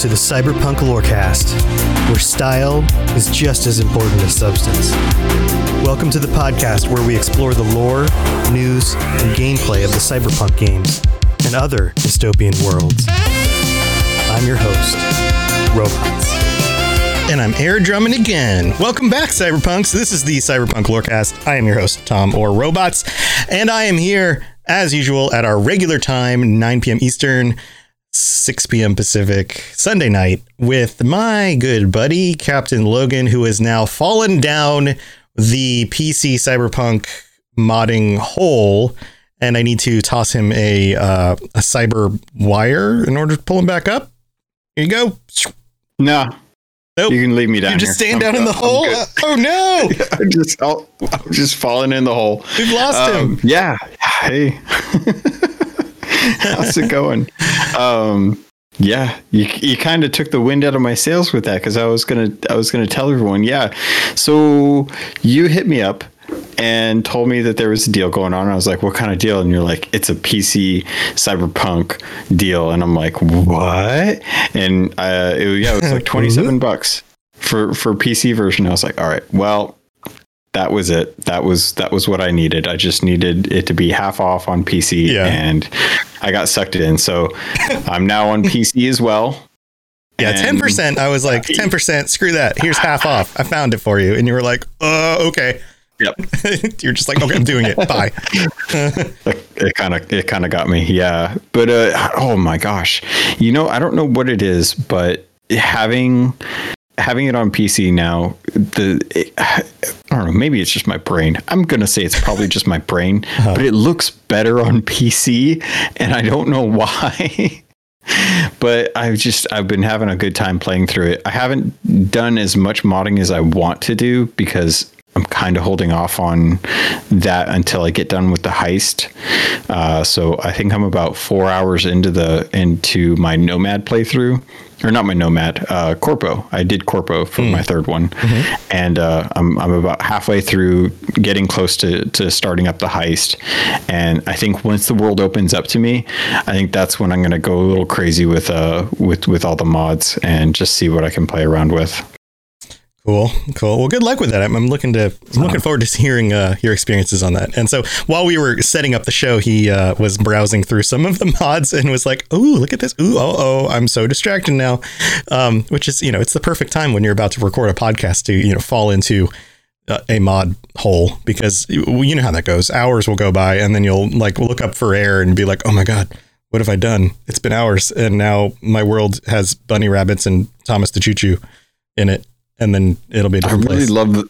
To the Cyberpunk Lorecast, where style is just as important as substance. Welcome to the podcast where we explore the lore, news, and gameplay of the cyberpunk games and other dystopian worlds. I'm your host, Robots. And I'm air drumming again. Welcome back, Cyberpunks. This is the Cyberpunk Lorecast. I am your host, Tom or Robots, and I am here as usual at our regular time, 9 p.m. Eastern, 6 p.m. Pacific, Sunday night, with my good buddy, Captain Logan, who has now fallen down the PC Cyberpunk modding hole. And I need to toss him a uh, a cyber wire in order to pull him back up. Here you go. No, Nope. you can leave me down. You're just here. I'm down in the. I'm hole. good. Oh no, I'm just, I'll, I'm just falling in the hole. we've lost him. Um, yeah. Hey. How's it going? Um, yeah, you you kind of took the wind out of my sails with that because I was gonna I was gonna tell everyone. Yeah, so you hit me up and told me that there was a deal going on. I was like, "What kind of deal?" And you're like, "It's a PC cyberpunk deal." And I'm like, "What?" And uh, it, yeah, it was like 27 bucks for for PC version. I was like, "All right, well." That was it. That was that was what I needed. I just needed it to be half off on PC, Yeah. and I got sucked in. So I'm now on PC as well. Yeah, ten percent. I was like, ten percent. Screw that. Here's half off. I found it for you, and you were like, uh, okay. Yep. You're just like, okay, I'm doing it. Bye. it kind of it kind of got me yeah but uh oh my gosh you know i don't know what it is but having having it on pc now the it, i don't know maybe it's just my brain i'm gonna say it's probably just my brain but it looks better on pc and i don't know why but I've just I've been having a good time playing through it. I haven't done as much modding as I want to do because I'm kind of holding off on that until I get done with the heist. Uh, so I think I'm about four hours into the into my Nomad playthrough, or not my Nomad, uh, Corpo. I did Corpo for my third one, and uh, I'm I'm about halfway through, getting close to to starting up the heist. And I think once the world opens up to me, I think that's when I'm going to go a little crazy with uh with with all the mods and just see what I can play around with. Cool, cool. Well, good luck with that. I'm, I'm looking to I'm looking forward to hearing uh, your experiences on that. And so while we were setting up the show, he uh, was browsing through some of the mods and was like, "Ooh, look at this! Ooh, oh, oh, I'm so distracted now." Um, which is, you know, it's the perfect time when you're about to record a podcast to, you know, fall into uh, a mod hole because you you know how that goes. Hours will go by, and then you'll like look up for air and be like, "Oh my god." What have I done? It's been hours, and now my world has bunny rabbits and Thomas the Choo Choo in it, and then it'll be a I different really place. love the,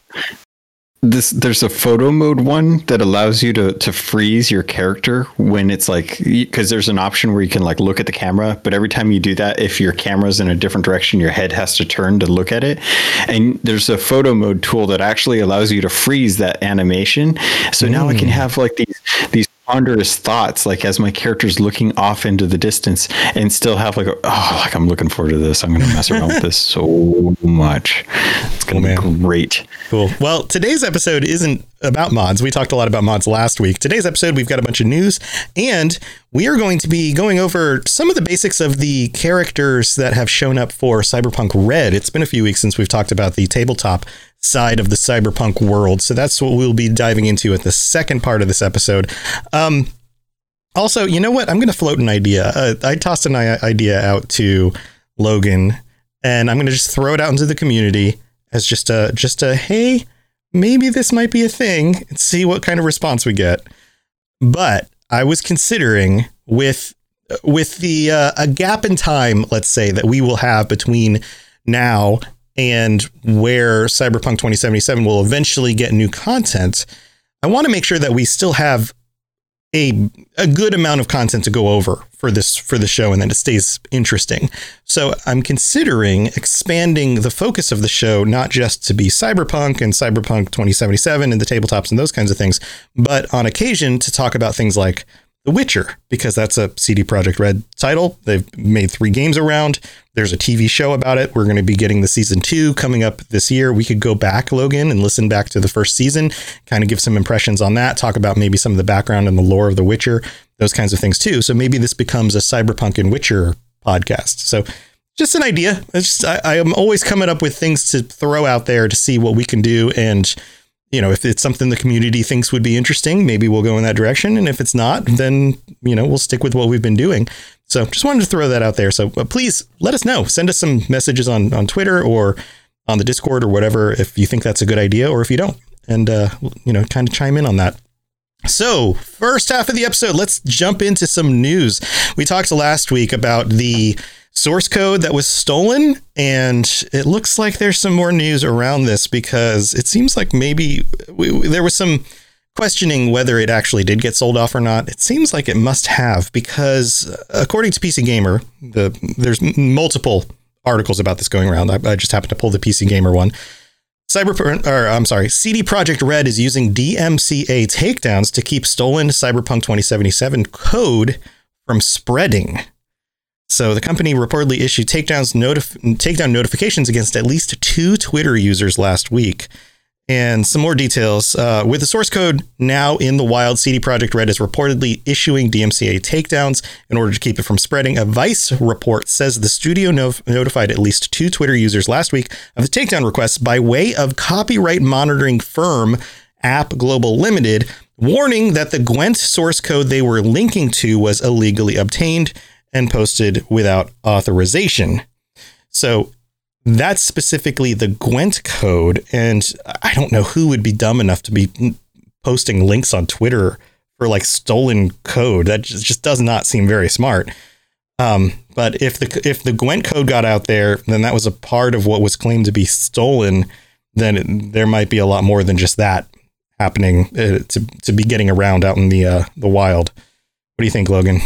this. There's a photo mode one that allows you to to freeze your character when it's like because there's an option where you can like look at the camera, but every time you do that, if your camera's in a different direction, your head has to turn to look at it. And there's a photo mode tool that actually allows you to freeze that animation. So now I can mm. have like these these ponderous thoughts like as my character's looking off into the distance and still have like a, oh like i'm looking forward to this i'm gonna mess around with this so much it's gonna Oh, be great Cool. Well, today's episode isn't about mods. We talked a lot about mods last week. Today's episode, we've got a bunch of news, and we are going to be going over some of the basics of the characters that have shown up for Cyberpunk Red. It's been a few weeks since we've talked about the tabletop side of the cyberpunk world, so that's what we'll be diving into at the second part of this episode. Um, also, you know what? I'm going to float an idea. Uh, I tossed an idea out to Logan, and I'm going to just throw it out into the community as just a just a hey, maybe this might be a thing, and see what kind of response we get. But I was considering with with the uh, a gap in time, let's say that we will have between now and where Cyberpunk 2077 will eventually get new content. I want to make sure that we still have a a good amount of content to go over for this for the show and that it stays interesting. So I'm considering expanding the focus of the show not just to be cyberpunk and cyberpunk 2077 and the tabletops and those kinds of things, but on occasion to talk about things like the Witcher, because that's a CD Projekt Red title. They've made three games around. There's a TV show about it. We're going to be getting the season two coming up this year. We could go back, Logan, and listen back to the first season, kind of give some impressions on that, talk about maybe some of the background and the lore of The Witcher, those kinds of things too. So maybe this becomes a Cyberpunk and Witcher podcast. So just an idea. Just, I, I am always coming up with things to throw out there to see what we can do. And you know, if it's something the community thinks would be interesting, maybe we'll go in that direction. And if it's not, then, you know, we'll stick with what we've been doing. So just wanted to throw that out there. So uh, please let us know. Send us some messages on, on Twitter or on the Discord or whatever if you think that's a good idea or if you don't. And, uh, you know, kind of chime in on that. So, first half of the episode, let's jump into some news. We talked last week about the source code that was stolen. And it looks like there's some more news around this because it seems like maybe we, there was some questioning whether it actually did get sold off or not. It seems like it must have because uh, according to PC Gamer, the there's multiple articles about this going around. I, I just happened to pull the PC Gamer one. Cyber, or I'm sorry, CD Projekt Red is using DMCA takedowns to keep stolen Cyberpunk 2077 code from spreading. So the company reportedly issued takedowns notif- takedown notifications against at least two Twitter users last week. And some more details. Uh, with the source code now in the wild, CD Projekt Red is reportedly issuing DMCA takedowns in order to keep it from spreading. A Vice report says the studio no- notified at least two Twitter users last week of the takedown requests by way of copyright monitoring firm App Global Limited, warning that the Gwent source code they were linking to was illegally obtained and posted without authorization. So that's specifically the Gwent code. And I don't know who would be dumb enough to be posting links on Twitter for like stolen code. That just does not seem very smart. Um, but if the if the Gwent code got out there, then that was a part of what was claimed to be stolen. Then it, there might be a lot more than just that happening uh, to to be getting around out in the uh, the wild. What do you think, Logan?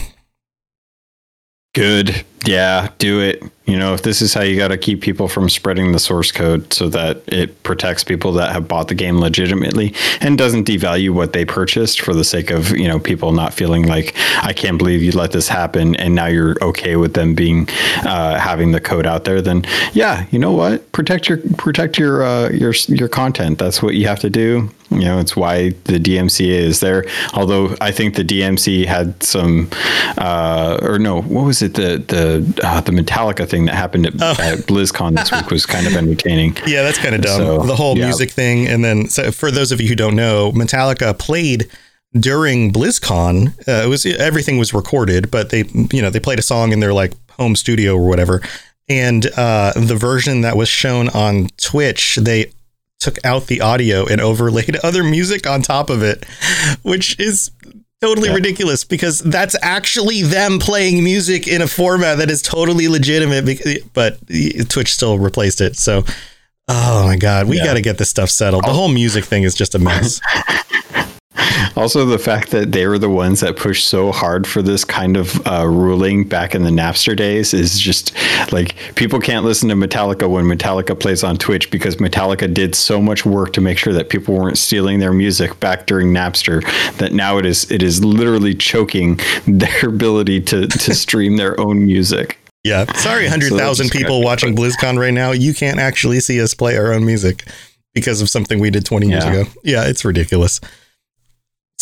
Good. Yeah, do it. You know, if this is how you got to keep people from spreading the source code so that it protects people that have bought the game legitimately and doesn't devalue what they purchased for the sake of, you know, people not feeling like, I can't believe you let this happen and now you're okay with them being, uh, having the code out there, then yeah, you know what? Protect your, protect your, uh, your, your content. That's what you have to do. You know, it's why the DMCA is there. Although I think the DMC had some, uh, or no, what was it? The, the, uh, the Metallica thing that happened at, oh. at BlizzCon this week was kind of entertaining. Yeah, that's kind of dumb. So, the whole yeah. music thing, and then so for those of you who don't know, Metallica played during BlizzCon. Uh, it was everything was recorded, but they you know they played a song in their like home studio or whatever. And uh, the version that was shown on Twitch, they took out the audio and overlaid other music on top of it, which is totally yeah. ridiculous because that's actually them playing music in a format that is totally legitimate but twitch still replaced it so oh my god we yeah. got to get this stuff settled the whole music thing is just a mess also, the fact that they were the ones that pushed so hard for this kind of uh, ruling back in the Napster days is just like people can't listen to Metallica when Metallica plays on Twitch because Metallica did so much work to make sure that people weren't stealing their music back during Napster that now it is it is literally choking their ability to to stream their own music. Yeah, sorry, hundred thousand so people watching BlizzCon right now. You can't actually see us play our own music because of something we did 20 years yeah. ago. Yeah, it's ridiculous.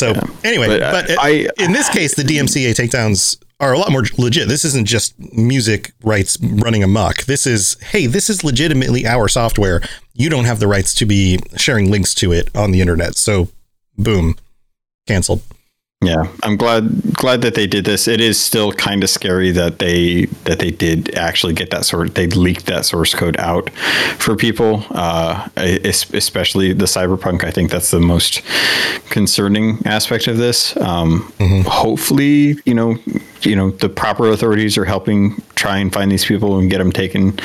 So yeah. anyway, but, uh, but I, in this case, the DMCA takedowns are a lot more legit. This isn't just music rights running amok. This is, hey, this is legitimately our software. You don't have the rights to be sharing links to it on the internet. So, boom, canceled. Yeah, I'm glad glad that they did this. It is still kind of scary that they that they did actually get that sort. They leaked that source code out for people, uh, especially the cyberpunk. I think that's the most concerning aspect of this. Um, mm-hmm. Hopefully, you know, you know, the proper authorities are helping try and find these people and get them taken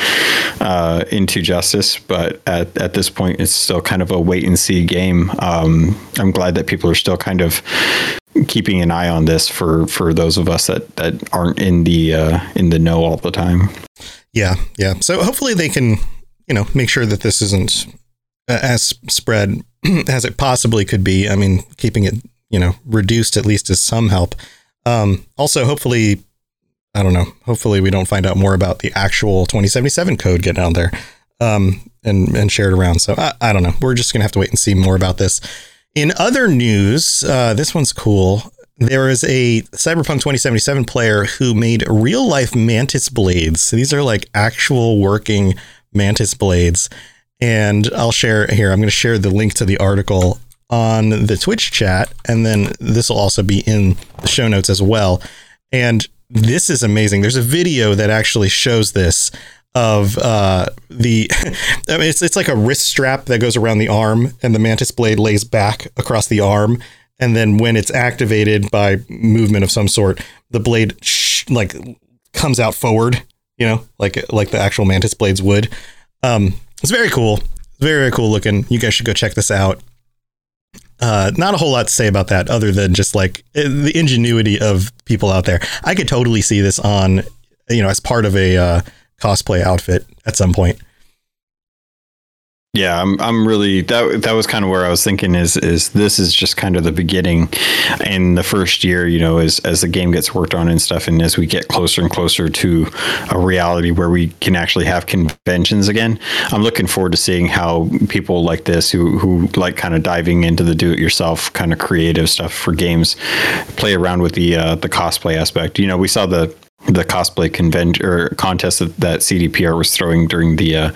uh, into justice. But at at this point, it's still kind of a wait and see game. Um, I'm glad that people are still kind of keeping an eye on this for for those of us that that aren't in the uh, in the know all the time. Yeah, yeah. So hopefully they can, you know, make sure that this isn't uh, as spread as it possibly could be. I mean, keeping it, you know, reduced at least is some help. Um, also, hopefully, I don't know. Hopefully, we don't find out more about the actual 2077 code getting out there um, and and shared around. So I, I don't know. We're just gonna have to wait and see more about this. In other news, uh, this one's cool. There is a Cyberpunk 2077 player who made real life mantis blades. So these are like actual working mantis blades. And I'll share here, I'm going to share the link to the article on the Twitch chat. And then this will also be in the show notes as well. And this is amazing. There's a video that actually shows this of uh, the I mean it's it's like a wrist strap that goes around the arm and the mantis blade lays back across the arm. And then when it's activated by movement of some sort the blade sh- like comes out forward you know like like the actual mantis blades would. Um it's very cool. Very very cool looking. You guys should go check this out. Uh, not a whole lot to say about that other than just like eh, the ingenuity of people out there. I could totally see this on, you know, as part of a uh, cosplay outfit at some point. Yeah, I'm I'm really that that was kind of where I was thinking is is this is just kind of the beginning in the first year, you know, as as the game gets worked on and stuff and as we get closer and closer to a reality where we can actually have conventions again. I'm looking forward to seeing how people like this who who like kind of diving into the do it yourself kind of creative stuff for games play around with the uh, the cosplay aspect. You know, we saw the the cosplay convention or contest that, that CDPR was throwing during the uh,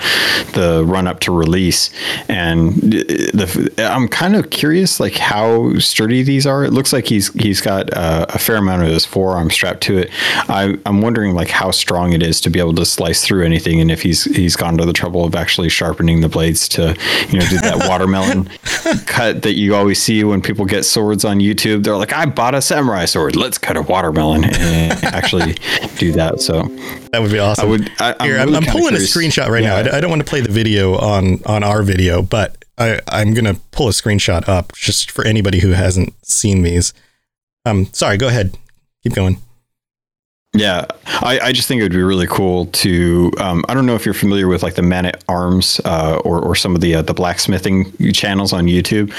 the run up to release, and the, I'm kind of curious like how sturdy these are. It looks like he's he's got uh, a fair amount of his forearm strapped to it. I, I'm wondering like how strong it is to be able to slice through anything, and if he's he's gone to the trouble of actually sharpening the blades to you know do that watermelon cut that you always see when people get swords on YouTube. They're like, I bought a samurai sword. Let's cut a watermelon. And actually do that. So That would be awesome. I would. I, I'm, Here, I'm, I'm pulling curious. a screenshot right Yeah. now. I, I don't want to play the video on on our video, but I, I'm gonna pull a screenshot up just for anybody who hasn't seen these. Um, sorry, go ahead, keep going. Yeah, I, I just think it would be really cool to. Um, I don't know if you're familiar with like the Man at Arms uh, or or some of the uh, the blacksmithing channels on YouTube.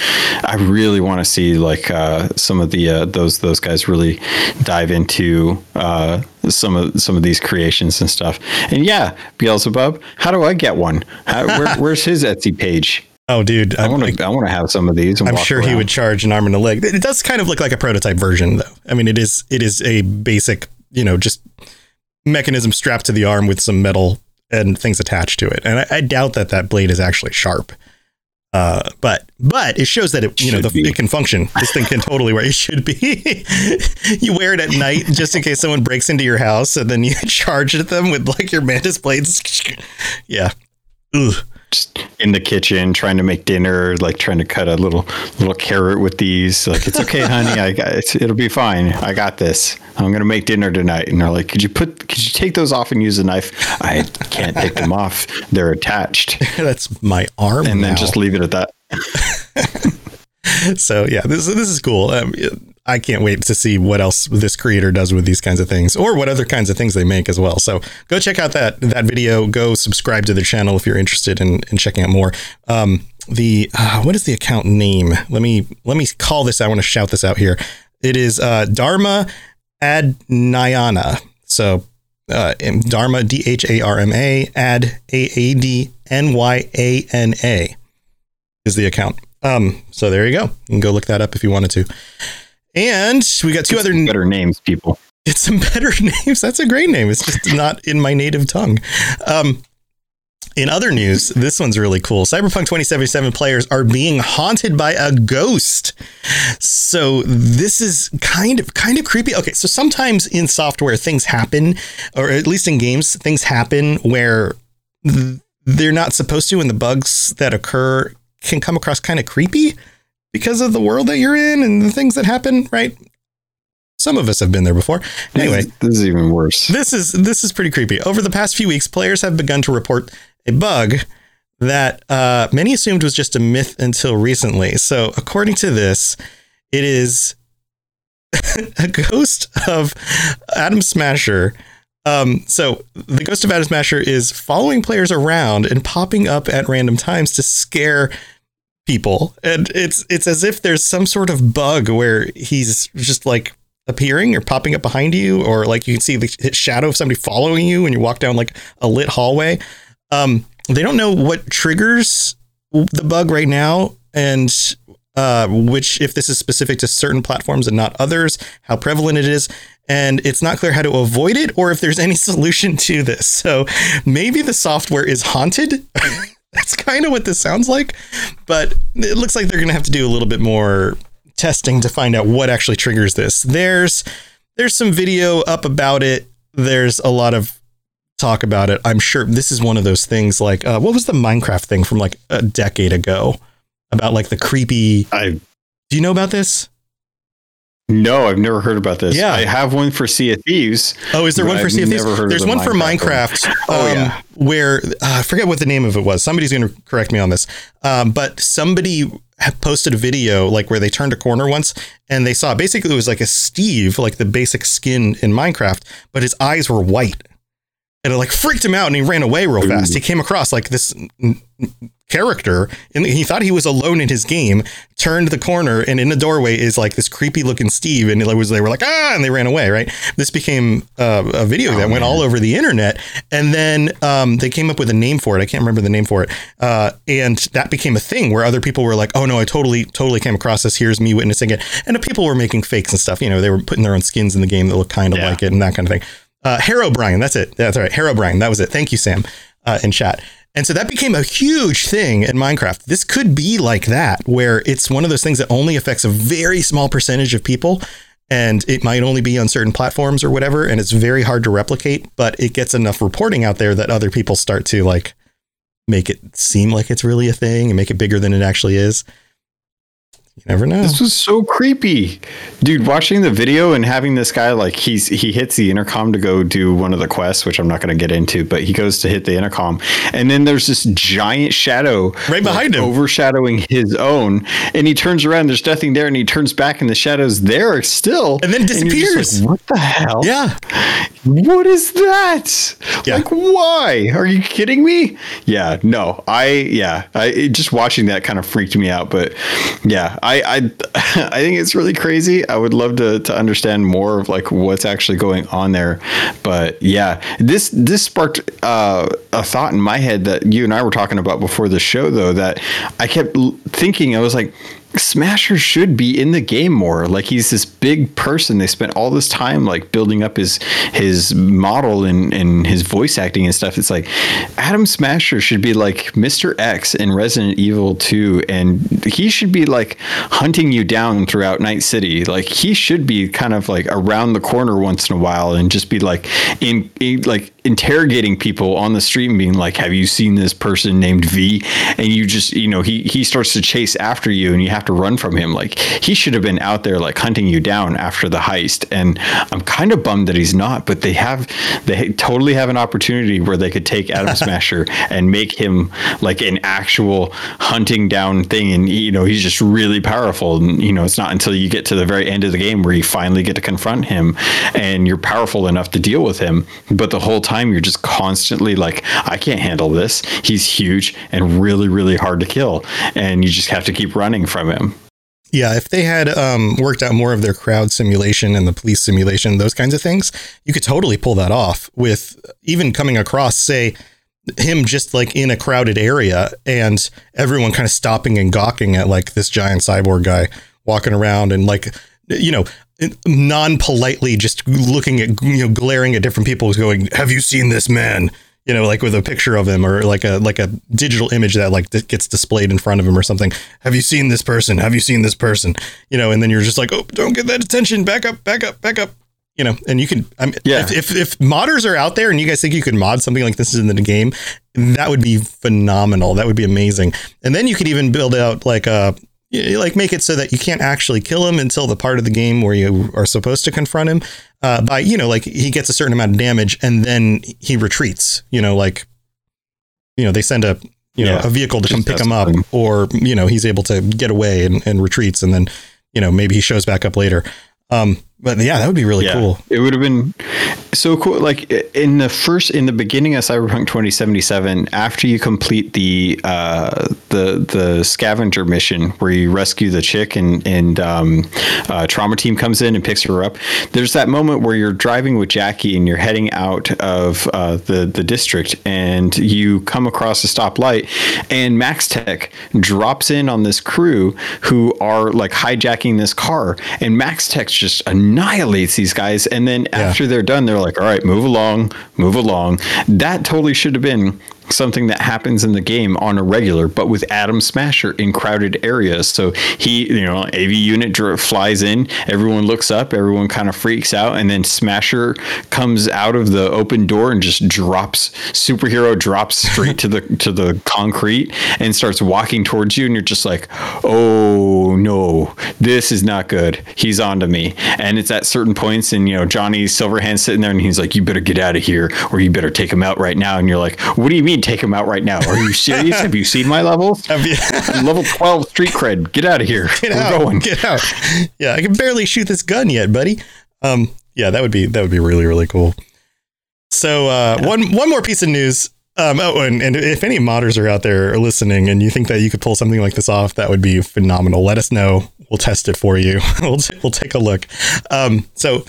I really want to see like uh, some of the uh, those those guys really dive into uh, some of some of these creations and stuff. And yeah, Beelzebub, how do I get one? How, where, where's his Etsy page? Oh, dude, I want to I want to have some of these. I'm sure he would charge an arm and a leg. It does kind of look like a prototype version, though. I mean, it is it is a basic, you know, just mechanism strapped to the arm with some metal and things attached to it. And I, I doubt that that blade is actually sharp. Uh, but but it shows that it you know the, it can function. This thing can totally wear. It should be. you wear it at night just in case someone breaks into your house, and then you charge at them with like your mantis blades. yeah. Ugh. Just in the kitchen trying to make dinner, like trying to cut a little little carrot with these. Like it's okay, honey. I got it's, it'll be fine. I got this. I'm gonna make dinner tonight. And they're like, could you put could you take those off and use a knife? I can't take them off. They're attached. That's my arm. And then just leave it at that. so yeah, this this is cool. Um, I can't wait to see what else this creator does with these kinds of things, or what other kinds of things they make as well. So go check out that that video. Go subscribe to their channel if you're interested in, in checking out more. Um, the uh, what is the account name? Let me let me call this. I want to shout this out here. It is uh, Dharma Adnayana. So uh, Dharma D H A R M A Ad A A D N Y A N A is the account. Um, so there you go. You can go look that up if you wanted to. And we got two other. better names, people. It's some better names. That's a great name. It's just not in my native tongue. Um, in other news, this one's really cool. Cyberpunk 2077 players are being haunted by a ghost. So this is kind of kind of creepy. Okay, so sometimes in software things happen, or at least in games, things happen where they're not supposed to, and the bugs that occur can come across kind of creepy because of the world that you're in and the things that happen, right? Some of us have been there before. Anyway, this, is- this is even worse. this is this is pretty creepy. Over the past few weeks, players have begun to report a bug that uh, many assumed was just a myth until recently. So, according to this, it is a ghost of Adam Smasher. Um, so the ghost of Adam Smasher is following players around and popping up at random times to scare people. And it's it's as if there's some sort of bug where he's just like appearing or popping up behind you, or like you can see the shadow of somebody following you when you walk down like a lit hallway. Um, they don't know what triggers the bug right now, and uh, which if this is specific to certain platforms and not others, how prevalent it is, and it's not clear how to avoid it or if there's any solution to this. So maybe the software is haunted. That's kind of what this sounds like, but it looks like they're going to have to do a little bit more testing to find out what actually triggers this. There's there's some video up about it. There's a lot of talk about it. I'm sure this is one of those things like uh, what was the Minecraft thing from like a decade ago about like the creepy. I do you know about this? No, I've never heard about this. Yeah. I have one for Sea of Thieves. Oh, is there one for I've Sea of Thieves? There's the one for Minecraft one. Oh, um, yeah. Where uh, I forget what the name of it was. Somebody's going to correct me on this. Um, but somebody posted a video like where they turned a corner once and they saw basically it was like a Steve, like the basic skin in Minecraft, but his eyes were white. And it like freaked him out and he ran away real fast. He came across like this character and he thought he was alone in his game, turned the corner and in the doorway is like this creepy looking Steve. And it was, they were like, ah, and they ran away. Right. This became uh, a video that went all over the internet. And then um, they came up with a name for it. I can't remember the name for it. Uh, and that became a thing where other people were like, oh no, I totally, totally came across this. Here's me witnessing it. And the people were making fakes and stuff. You know, they were putting their own skins in the game that looked kind of Yeah. like it and that kind of thing. Uh, Herobrine, that's it. That's all right. Herobrine, that was it. Thank you, Sam, uh, in chat. And so that became a huge thing in Minecraft. This could be like that, where it's one of those things that only affects a very small percentage of people. And it might only be on certain platforms or whatever. And it's very hard to replicate, but it gets enough reporting out there that other people start to like make it seem like it's really a thing and make it bigger than it actually is. You never know. This was so creepy, dude. Watching the video and having this guy like he's he hits the intercom to go do one of the quests, which I'm not going to get into, but he goes to hit the intercom, and then there's this giant shadow Right behind him. overshadowing his own, and he turns around. There's nothing there, and he turns back, and the shadow's there still, And then you're just like, disappears. what the hell? yeah. What is that? Yeah. Like, why? Are you kidding me? Yeah, no, I, yeah, I it- just watching that kind of freaked me out. But yeah, I, I, I think it's really crazy. I would love to to understand more of like what's actually going on there. But yeah, this this sparked uh, a thought in my head that you and I were talking about before the show, though. That I kept thinking, I was like. Smasher should be in the game more. Like he's this big person. They spent all this time like building up his his model and and his voice acting and stuff. It's like Adam Smasher should be like Mr. X in Resident Evil 2 and he should be like hunting you down throughout Night City. Like he should be kind of like around the corner once in a while and just be like in, in like interrogating people on the street and being like, "Have you seen this person named V?" And you just, you know, he he starts to chase after you, and you have to run from him. Like he should have been out there like hunting you down after the heist. And I'm kind of bummed that he's not. But they have, they totally have an opportunity where they could take Adam Smasher and make him like an actual hunting down thing. And you know, he's just really powerful. And you know, it's not until you get to the very end of the game where you finally get to confront him, and you're powerful enough to deal with him. But the whole time you're just constantly like, I can't handle this. He's huge and really, really hard to kill, and you just have to keep running from him. Yeah, if they had um, worked out more of their crowd simulation and the police simulation, those kinds of things, you could totally pull that off with even coming across, say, him just like in a crowded area and everyone kind of stopping and gawking at like this giant cyborg guy walking around and like, you know, non politely just looking at, you know, glaring at different people going, Have you seen this man? You know, like with a picture of him or like a like a digital image that like gets displayed in front of him or something. Have you seen this person? Have you seen this person? You know, and then you're just like, oh, don't get that attention. Back up, back up, back up. You know, and you can. I mean, Yeah. If, if if modders are out there and you guys think you could mod something like this in the game, that would be phenomenal. That would be amazing. And then you could even build out like a you- like make it so that you can't actually kill him until the part of the game where you are supposed to confront him uh, by you know like he gets a certain amount of damage and then he retreats you know like you know they send a you know Yeah, a vehicle to come pick him up something. or you know he's able to get away and, and retreats and then you know maybe he shows back up later Um, but yeah, that would be really Yeah. cool. It would have been so cool. Like in the first, in the beginning of Cyberpunk 2077, after you complete the uh, the the scavenger mission where you rescue the chick and and um, uh, trauma team comes in and picks her up. There's that moment where you're driving with Jackie and you're heading out of uh, the the district and you come across a stoplight and MaxTac drops in on this crew who are like hijacking this car and MaxTac just annihilates these guys and then after they're done they're like all right move along move along. That totally should have been something that happens in the game on a regular but with Adam Smasher in crowded areas. So he you know AV unit dr- flies in everyone looks up everyone kind of freaks out and then Smasher comes out of the open door and just drops superhero drops straight to the to the concrete and starts walking towards you and you're just like oh no this is not good. He's on to me. And it's at certain points and you know Johnny Silverhand sitting there and he's like you better get out of here or you better take him out right now. And you're like what do you mean take him out right now are you serious have you seen my levels level 12 street cred get out of here Get we're out! going Get out! Yeah, I can barely shoot this gun yet, buddy. Um, yeah, that would be that would be really really cool. So uh, one one more piece of news. Um, oh, and, and if any modders are out there listening and you think that you could pull something like this off, that would be phenomenal. Let us know. We'll test it for you. we'll we'll take a look. Um, so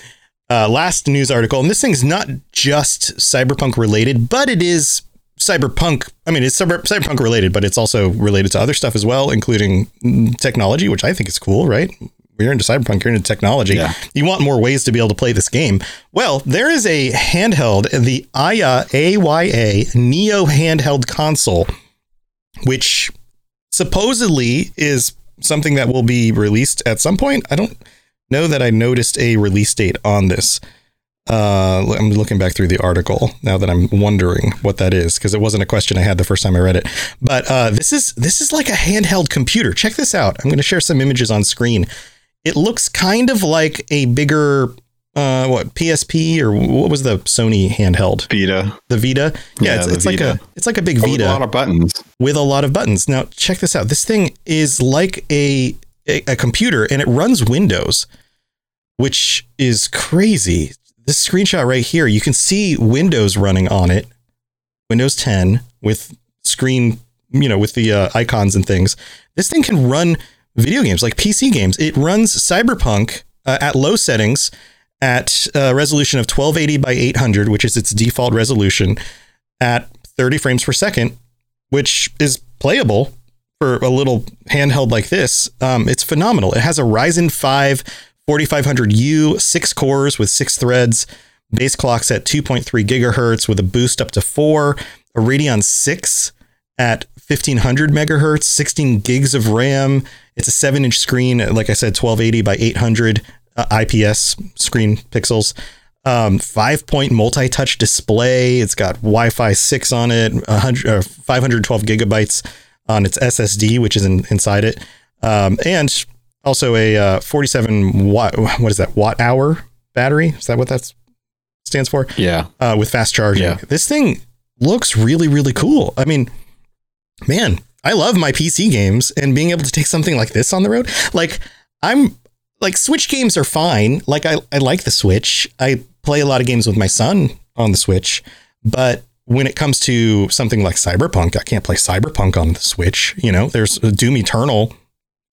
uh, last news article, and this thing's not just cyberpunk related, but it is cyberpunk. I mean, it's cyber, cyberpunk related, but it's also related to other stuff as well, including technology, which I think is cool, right? You're into cyberpunk, you're into technology. Yeah. You want more ways to be able to play this game. Well, there is a handheld, the Aya AYA Neo handheld console, which supposedly is something that will be released at some point. I don't know that I noticed a release date on this. Uh, I'm looking back through the article now that I'm wondering what that is because it wasn't a question I had the first time I read it. But uh, this is this is like a handheld computer. Check this out. I'm going to share some images on screen. It looks kind of like a bigger uh, what PSP or what was the Sony handheld? Vita The Vita. Yeah, Yeah, it's, it's like a it's like a big with Vita a lot of buttons with a lot of buttons. Now, check this out. This thing is like a, a, a computer and it runs Windows, which is crazy. This screenshot right here, you can see Windows running on it, Windows 10 with screen, you know, with the uh, icons and things. This thing can run video games like PC games. It runs Cyberpunk uh, at low settings at a resolution of 1280 by 800, which is its default resolution, at 30 frames per second which is playable for a little handheld like this. Um, it's phenomenal. It has a Ryzen 5 4500U, six cores with six threads, base clocks at 2.3 gigahertz with a boost up to four, a Radeon 6 at 1500 megahertz, 16 gigs of RAM. It's a seven inch screen, like I said, 1280 by 800 uh, IPS screen pixels. Um, five point multi touch display. It's got Wi Fi 6 on it, 100, uh, 512 gigabytes on its SSD, which is in, inside it. Um, and also a uh, 47 watt, what is that, watt hour battery? Is that what that stands for? yeah uh, with fast charging. Yeah. This thing looks really, really cool. I mean, man, I love my PC games and being able to take something like this on the road. Like, I'm like Switch games are fine. Like, I, I like the Switch. I play a lot of games with my son on the Switch, but when it comes to something like Cyberpunk, I can't play Cyberpunk on the Switch. You know, there's Doom Eternal.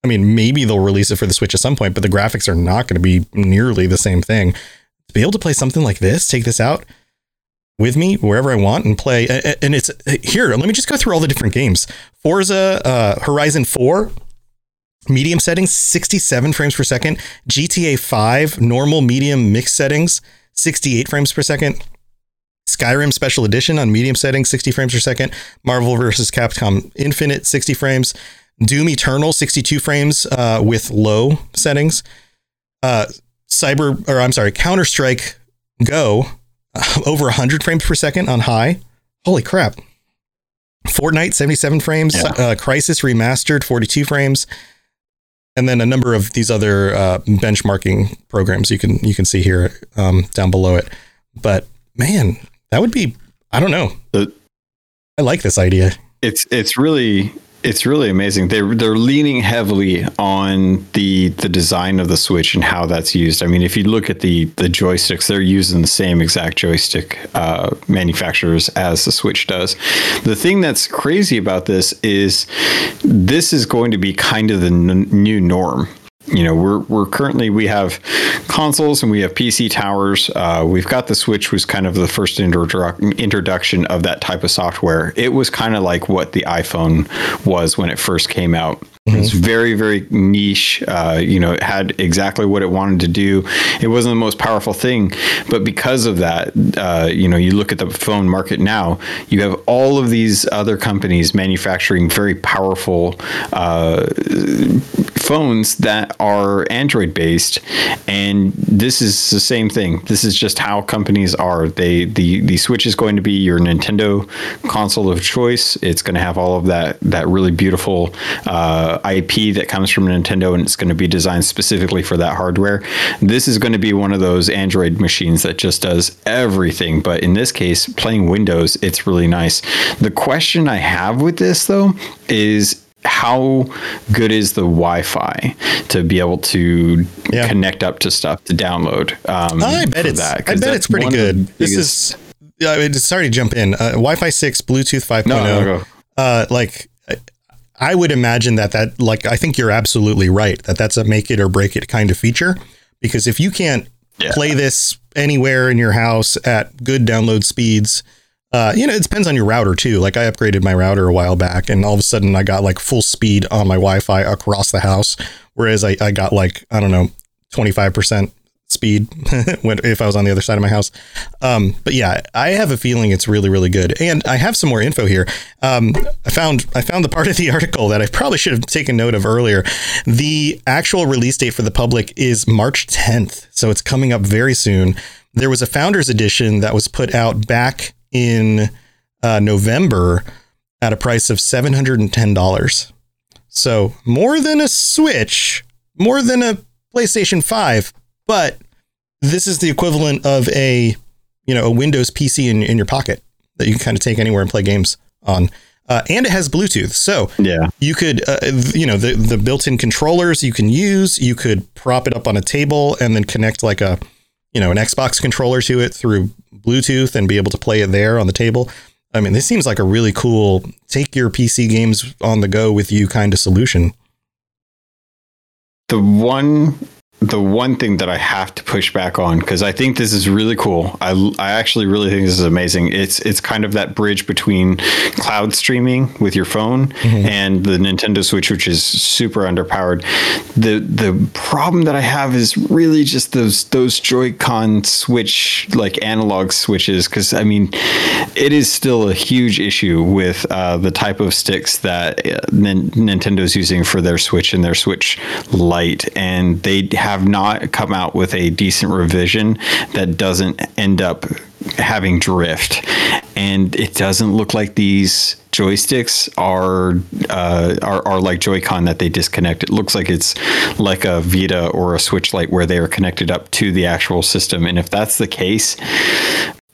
I mean, maybe they'll release it for the Switch at some point, but the graphics are not going to be nearly the same thing. To be able to play something like this, take this out, with me wherever I want and play. And it's here. Let me just go through all the different games. Forza uh, Horizon 4, medium settings, 67 frames per second. GTA 5, normal, medium, mixed settings, 68 frames per second. Skyrim Special Edition on medium settings, 60 frames per second. Marvel vs. Capcom Infinite, 60 frames. Doom Eternal, 62 frames uh, with low settings. Uh, Cyber, or I'm sorry, Counter Strike Go, uh, over 100 frames per second on high. Holy crap. Fortnite, 77 frames. Yeah. Uh, Crysis Remastered, 42 frames. And then a number of these other uh, benchmarking programs you can you can see here um, down below it. But man, that would be I don't know. I like this idea. it's it's really it's really amazing. They're they're leaning heavily on the the design of the Switch and how that's used. I mean, if you look at the the joysticks, they're using the same exact joystick uh, manufacturers as the Switch does. The thing that's crazy about this is this is going to be kind of the n- new norm you know we're we're currently we have consoles and we have PC towers. Uh, we've got the Switch was kind of the first introdu- introduction of that type of software. It was kind of like what the iPhone was when it first came out. Mm-hmm. It's very, very niche. Uh, you know, it had exactly what it wanted to do. It wasn't the most powerful thing, but because of that, uh, you know, you look at the phone market now. You have all of these other companies manufacturing very powerful uh, phones that are Android based, and this is the same thing. This is just how companies are. They the the Switch is going to be your Nintendo console of choice. It's going to have all of that that really beautiful uh, IP that comes from Nintendo, and it's going to be designed specifically for that hardware. This is going to be one of those Android machines that just does everything. But in this case, playing Windows, it's really nice. The question I have with this though is how good is the Wi-Fi to be able to yeah. connect up to stuff to download? Um, I bet it's that, I bet it's pretty good. This is I mean, sorry to jump in. Uh, Wi-Fi six, Bluetooth 5.0. No, no, no. Uh, like I would imagine that that like I think you're absolutely right that that's a make it or break it kind of feature because if you can't yeah. play this anywhere in your house at good download speeds uh, you know, it depends on your router too. Like I upgraded my router a while back and all of a sudden I got like full speed on my Wi-Fi across the house. Whereas I, I got like, I don't know, 25% speed when, if I was on the other side of my house. Um, but yeah, I have a feeling it's really, really good. And I have some more info here. Um, I found, I found the part of the article that I probably should have taken note of earlier. The actual release date for the public is March 10th. So it's coming up very soon. There was a founders edition that was put out back in uh, November at a price of $710. So more than a Switch, more than a PlayStation 5, but this is the equivalent of a, you know, a Windows PC in, in your pocket that you can kind of take anywhere and play games on. Uh, and it has Bluetooth, so yeah, you could, uh, you know, the the built-in controllers you can use. You could prop it up on a table and then connect like a, you know, an Xbox controller to it through Bluetooth and be able to play it there on the table. I mean, this seems like a really cool take your PC games on the go with you kind of solution. The one the one thing that I have to push back on because I think this is really cool. I, I actually really think this is amazing. It's it's kind of that bridge between cloud streaming with your phone mm-hmm. and the Nintendo Switch, which is super underpowered. The the problem that I have is really just those those Joy-Con Switch like analog switches because I mean it is still a huge issue with uh, the type of sticks that uh, N- Nintendo's using for their Switch and their Switch Lite, and they have have not come out with a decent revision that doesn't end up having drift. And it doesn't look like these joysticks are uh, are, are like Joy-Con that they disconnect. It looks like it's like a Vita or a Switch Lite where they are connected up to the actual system. And if that's the case,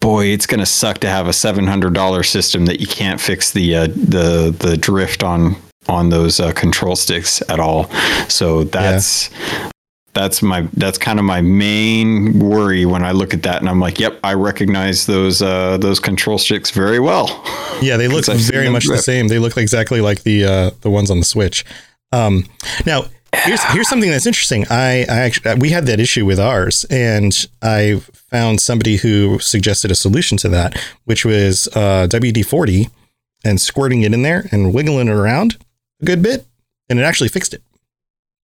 boy, it's going to suck to have a seven hundred dollar system that you can't fix the uh, the the drift on on those uh, control sticks at all. So that's yeah that's my that's kind of my main worry when I look at that, and I'm like, yep, I recognize those uh, those control sticks very well. Yeah, they look very much the same. They look exactly like the uh, the ones on the Switch. Um, now, here's here's something that's interesting. I, I actually we had that issue with ours, and I found somebody who suggested a solution to that, which was uh, WD forty and squirting it in there and wiggling it around a good bit, and it actually fixed it.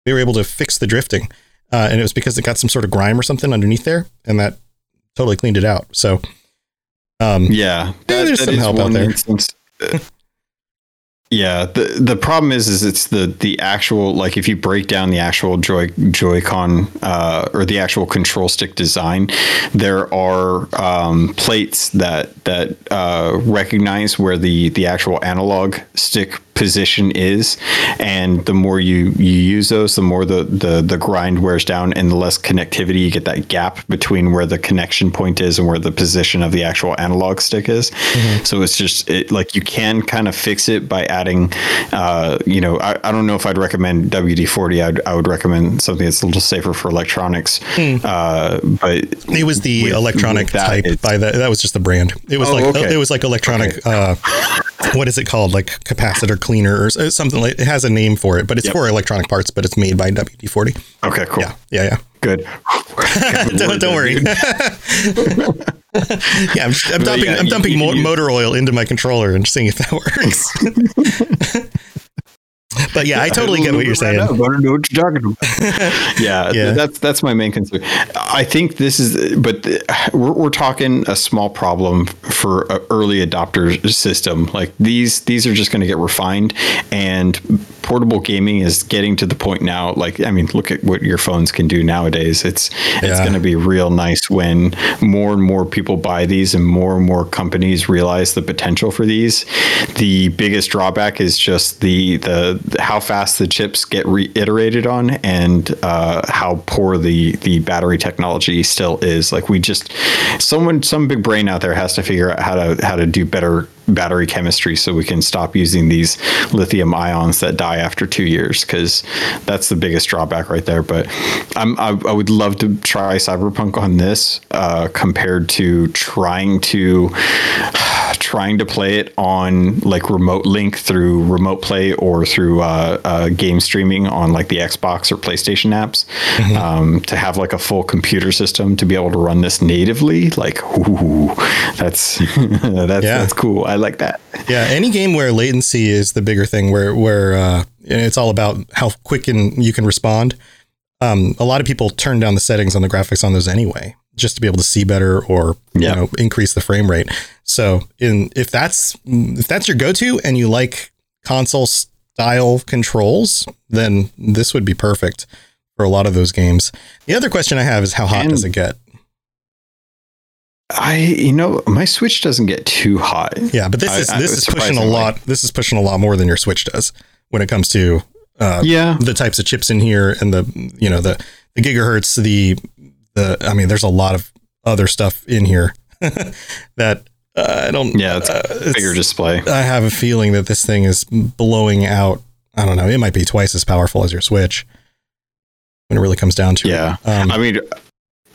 They were able to fix the drifting uh, and it was because it got some sort of grime or something underneath there, and that totally cleaned it out. So, um, yeah, that, there's that some help out there. Yeah, the the problem is, is it's the the actual like if you break down the actual Joy Joy-Con uh, or the actual control stick design, there are um, plates that that uh, recognize where the the actual analog stick position is and the more you you use those the more the the the grind wears down and the less connectivity you get that gap between where the connection point is and where the position of the actual analog stick is mm-hmm. so it's just it, like you can kind of fix it by adding uh, you know I, I don't know if I'd recommend WD-40 I'd, I would recommend something that's a little safer for electronics mm. uh, but it was the with, electronic with that, type by that that was just the brand it was oh, like okay. it was like electronic okay. uh, what is it called like capacitor cleaner or something like it has a name for it, but it's yep. for electronic parts, but it's made by WD 40. Okay, cool. Yeah, yeah, yeah. Good. don't, don't worry. yeah, I'm, I'm dumping, yeah, I'm dumping you, you, motor oil into my controller and seeing if that works. But yeah, I totally get what you're saying. I, know, I don't know what you're talking about. yeah, yeah, that's that's my main concern. I think this is, but we're, we're talking a small problem for an early adopter system. Like these, these are just going to get refined, and portable gaming is getting to the point now. Like, I mean, look at what your phones can do nowadays. It's yeah. it's going to be real nice when more and more people buy these, and more and more companies realize the potential for these. The biggest drawback is just the the how fast the chips get reiterated on and uh, how poor the the battery technology still is. Like we just someone some big brain out there has to figure out how to how to do better battery chemistry so we can stop using these lithium ions that die after two years because that's the biggest drawback right there but I'm, I, I would love to try cyberpunk on this uh, compared to trying to trying to play it on like remote link through remote play or through uh, uh, game streaming on like the xbox or playstation apps mm-hmm. um, to have like a full computer system to be able to run this natively like ooh, that's that's yeah. that's cool I like that. Yeah, any game where latency is the bigger thing, where where uh, it's all about how quick and you can respond. Um, a lot of people turn down the settings on the graphics on those anyway, just to be able to see better or you know increase the frame rate. So, in if that's if that's your go-to and you like console style controls, then this would be perfect for a lot of those games. The other question I have is how hot and, does it get? I you know my Switch doesn't get too hot. Yeah, but this is I, this is pushing a lot. This is pushing a lot more than your Switch does when it comes to uh, yeah the types of chips in here and the you know the the gigahertz the the I mean there's a lot of other stuff in here that uh, I don't. Yeah, it's uh, a bigger display. I have a feeling that this thing is blowing out. I don't know. It might be twice as powerful as your Switch when it really comes down to yeah. it. Yeah, um, I mean,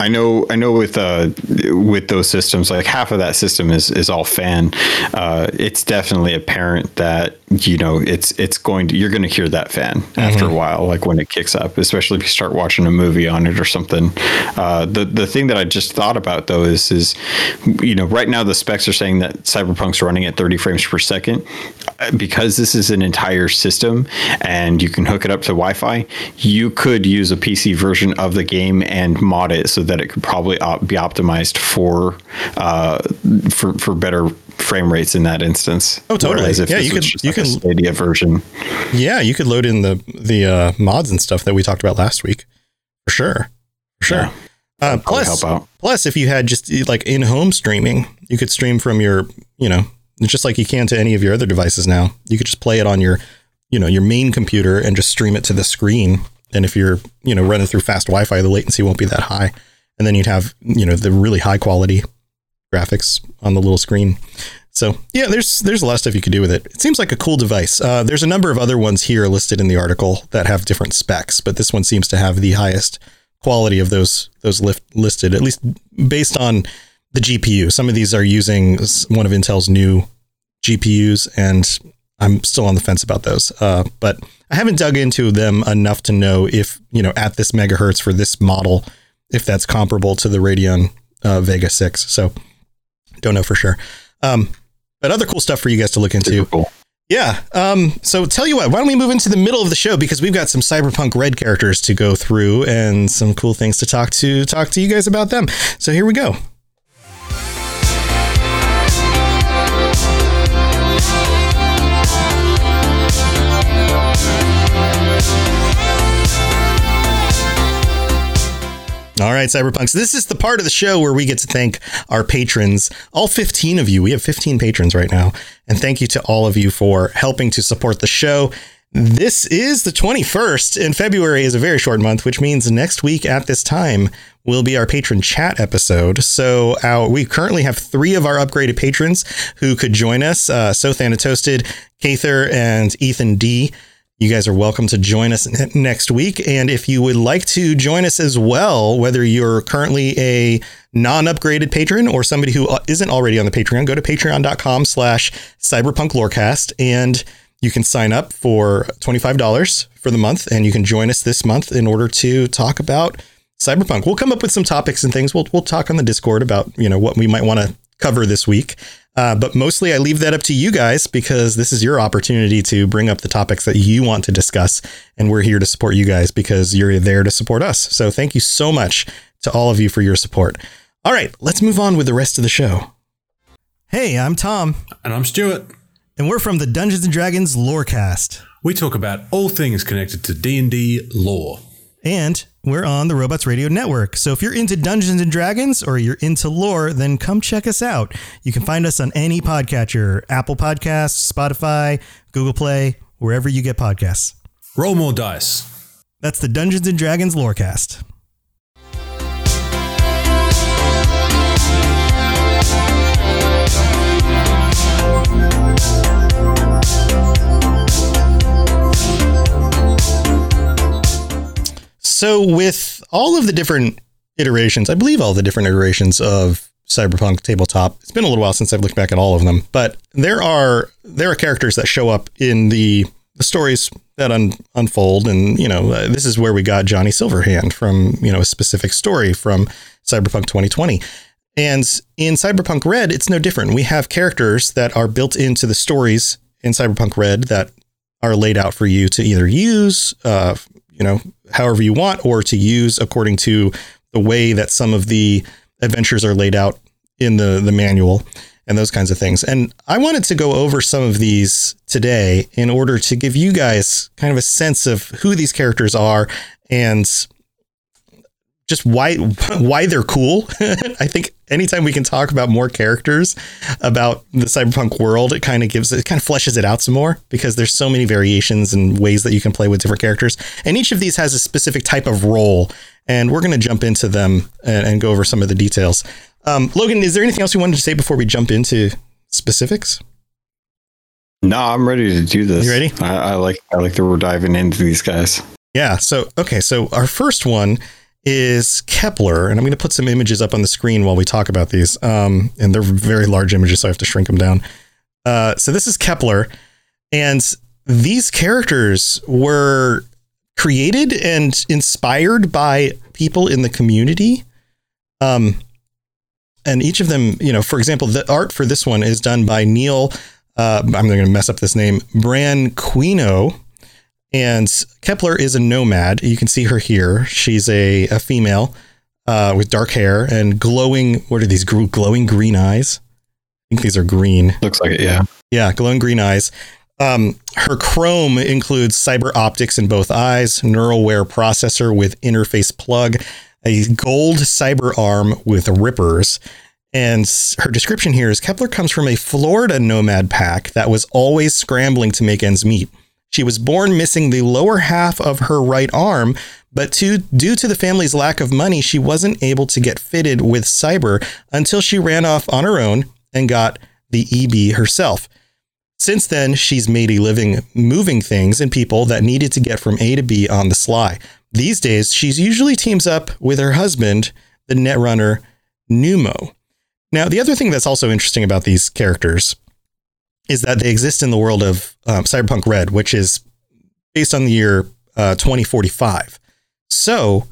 I know, I know. With uh, with those systems, like half of that system is is all fan. Uh, it's definitely apparent that you know it's it's going to you're going to hear that fan mm-hmm. after a while, like when it kicks up, especially if you start watching a movie on it or something. Uh, the the thing that I just thought about though is is you know right now the specs are saying that Cyberpunk's running at 30 frames per second because this is an entire system and you can hook it up to Wi-Fi. You could use a PC version of the game and mod it so that it could probably op- be optimized for uh, for for better frame rates in that instance. Oh, totally. yeah, you could you like can Stadia version. Yeah, you could load in the the uh, mods and stuff that we talked about last week for sure. For sure. Yeah. Uh, plus, plus, if you had just like in-home streaming, you could stream from your, you know, just like you can to any of your other devices now. You could just play it on your, you know, your main computer and just stream it to the screen. And if you're, you know, running through fast Wi-Fi, the latency won't be that high and then you'd have you know the really high quality graphics on the little screen. So yeah, there's there's a lot of stuff you could do with it. It seems like a cool device. Uh, there's a number of other ones here listed in the article that have different specs, but this one seems to have the highest quality of those those lift, listed, at least based on the GPU. Some of these are using one of Intel's new GPUs, and I'm still on the fence about those. Uh, but I haven't dug into them enough to know if you know at this megahertz for this model if that's comparable to the Radeon uh, Vega 6. So don't know for sure. Um, but other cool stuff for you guys to look into. Cool. Yeah. Um, so tell you what, why don't we move into the middle of the show because we've got some Cyberpunk Red characters to go through and some cool things to talk to talk to you guys about them. So here we go. All right, Cyberpunks. This is the part of the show where we get to thank our patrons, all 15 of you. We have 15 patrons right now. And thank you to all of you for helping to support the show. This is the 21st, and February is a very short month, which means next week at this time will be our patron chat episode. So our, we currently have three of our upgraded patrons who could join us: uh, So Toasted, Kather, and Ethan D. You guys are welcome to join us next week. And if you would like to join us as well, whether you're currently a non-upgraded patron or somebody who uh, isn't already on the Patreon, go to patreon.com slash cyberpunklorecast and you can sign up for $25 for the month and you can join us this month in order to talk about cyberpunk. We'll come up with some topics and things. We'll, we'll talk on the Discord about, you know, what we might want to cover this week. Uh, but mostly, I leave that up to you guys because this is your opportunity to bring up the topics that you want to discuss. And we're here to support you guys because you're there to support us. So thank you so much to all of you for your support. All right, let's move on with the rest of the show. Hey, I'm Tom. And I'm Stuart. And we're from the Dungeons and Dragons Lorecast. We talk about all things connected to D&D lore. And we're on the Robots Radio Network. So if you're into Dungeons and Dragons or you're into lore, then come check us out. You can find us on any podcatcher Apple Podcasts, Spotify, Google Play, wherever you get podcasts. Roll more dice. That's the Dungeons and Dragons Lorecast. So, with all of the different iterations, I believe all the different iterations of Cyberpunk tabletop. It's been a little while since I've looked back at all of them, but there are there are characters that show up in the, the stories that un, unfold, and you know uh, this is where we got Johnny Silverhand from you know a specific story from Cyberpunk 2020. And in Cyberpunk Red, it's no different. We have characters that are built into the stories in Cyberpunk Red that are laid out for you to either use, uh, you know, however you want or to use according to the way that some of the adventures are laid out in the the manual and those kinds of things. And I wanted to go over some of these today in order to give you guys kind of a sense of who these characters are and just why why they're cool. I think anytime we can talk about more characters about the cyberpunk world, it kind of gives it kind of fleshes it out some more because there's so many variations and ways that you can play with different characters, and each of these has a specific type of role. And we're going to jump into them and, and, go over some of the details. Um, Logan, is there anything else you wanted to say before we jump into specifics? No, I'm ready to do this. You ready? I, I like I like that we're diving into these guys. Yeah. So okay. So our first one is Kepler, and I'm going to put some images up on the screen while we talk about these. Um, and they're very large images, so I have to shrink them down. Uh, so this is Kepler, and these characters were created and inspired by people in the community. Um, and each of them, you know, for example, the art for this one is done by Neil. Uh, I'm going to mess up this name, Branquinho and Kepler is a nomad. You can see her here. She's a, a female uh, with dark hair and glowing. What are these glowing green eyes? I think these are green. Looks like it, yeah. Yeah, glowing green eyes. Um, her chrome includes cyber optics in both eyes, Neuralware processor with interface plug, a gold cyber arm with rippers. And her description here is Kepler comes from a Florida nomad pack that was always scrambling to make ends meet. She was born missing the lower half of her right arm, but to, due to the family's lack of money, she wasn't able to get fitted with cyber until she ran off on her own and got the EB herself. Since then, she's made a living moving things and people that needed to get from A to B on the sly. These days, she's usually teams up with her husband, the netrunner Numo. Now, the other thing that's also interesting about these characters is that they exist in the world of um, Cyberpunk Red, which is based on the year uh, 2045. So,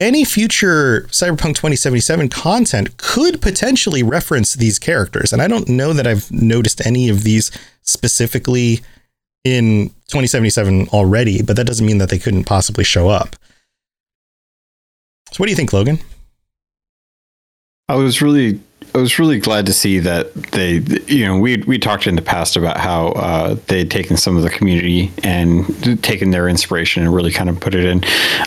any future Cyberpunk 2077 content could potentially reference these characters. And I don't know that I've noticed any of these specifically in 2077 already, but that doesn't mean that they couldn't possibly show up. So, what do you think, Logan? I was really I was really glad to see that they, you know, we we talked in the past about how uh, they had taken some of the community and taken their inspiration and really kind of put it in.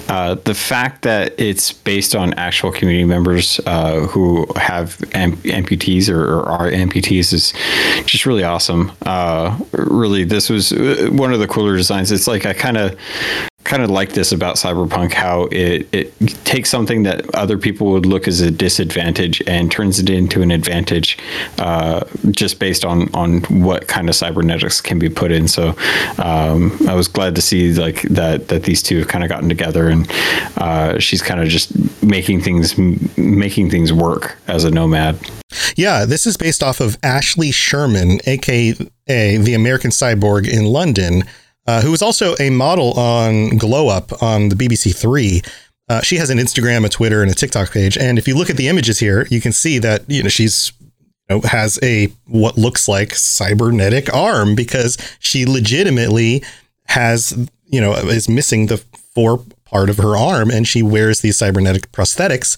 Uh, the fact that it's based on actual community members uh, who have amputees or, or, are amputees is just really awesome. Uh, really, this was uh, one of the cooler designs. It's like I kind of kind of like this about cyberpunk how it, it takes something that other people would look as a disadvantage and turns it into an advantage uh, just based on on what kind of cybernetics can be put in. So um, i was glad to see like that that these two have kind of gotten together and uh, she's kind of just making things making things work as a nomad. Yeah this is based off of ashley sherman aka the american cyborg in london uh, who is also a model on Glow Up on the BBC Three. Uh, she has an Instagram, a Twitter, and a TikTok page. And if you look at the images here, you can see that you know she's you know, has a what looks like cybernetic arm because she legitimately has you know is missing the fore part of her arm, and she wears these cybernetic prosthetics,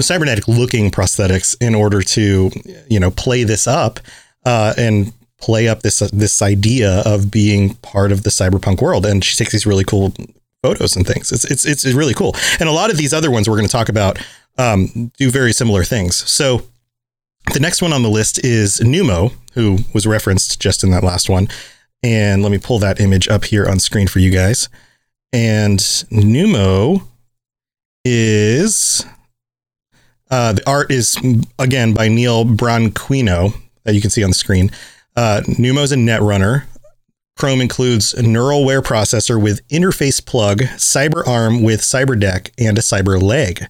cybernetic looking prosthetics, in order to you know play this up. Uh, and play up this uh, this idea of being part of the cyberpunk world. And she takes these really cool photos and things. It's it's it's really cool. And a lot of these other ones we're going to talk about um, do very similar things. So the next one on the list is Numo, who was referenced just in that last one. And let me pull that image up here on screen for you guys. And Numo is uh, the art is again by Neil Branquinho that you can see on the screen. Uh, Numo's a netrunner. Chrome includes a Neuralware processor with interface plug, CyberArm with CyberDeck, and a Cyber leg.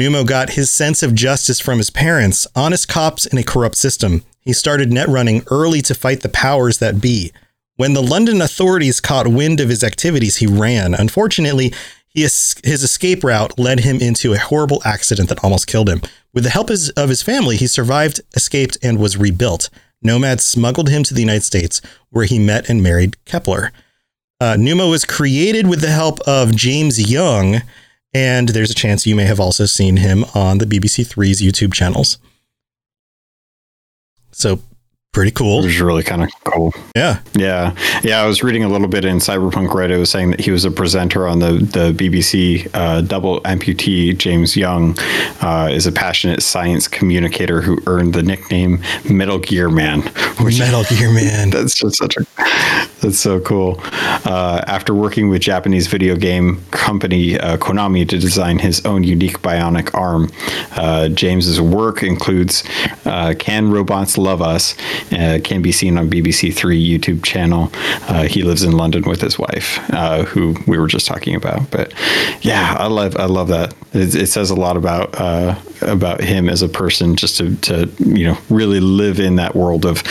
Numo got his sense of justice from his parents, honest cops in a corrupt system. He started net running early to fight the powers that be. When the London authorities caught wind of his activities, he ran. Unfortunately, his escape route led him into a horrible accident that almost killed him. With the help of his family, he survived, escaped, and was rebuilt. Nomad smuggled him to the United States, where he met and married Kepler. Uh, Numo was created with the help of James Young, and there's a chance you may have also seen him on the BBC Three's YouTube channels. So pretty cool. It was really kind of cool. Yeah. Yeah. Yeah. I was reading a little bit in Cyberpunk Reddit. It was saying that he was a presenter on the, the BBC uh, double amputee. James Young uh, is a passionate science communicator who earned the nickname Metal Gear Man. Which, Metal Gear Man. That's just such a, that's so cool. Uh, after working with Japanese video game company uh, Konami to design his own unique bionic arm, uh, James's work includes uh, Can Robots Love Us uh, can be seen on BBC Three YouTube channel. Uh, he lives in London with his wife, uh, who we were just talking about. But yeah, I love I love that. It, it says a lot about uh, about him as a person, just to, to you know really live in that world of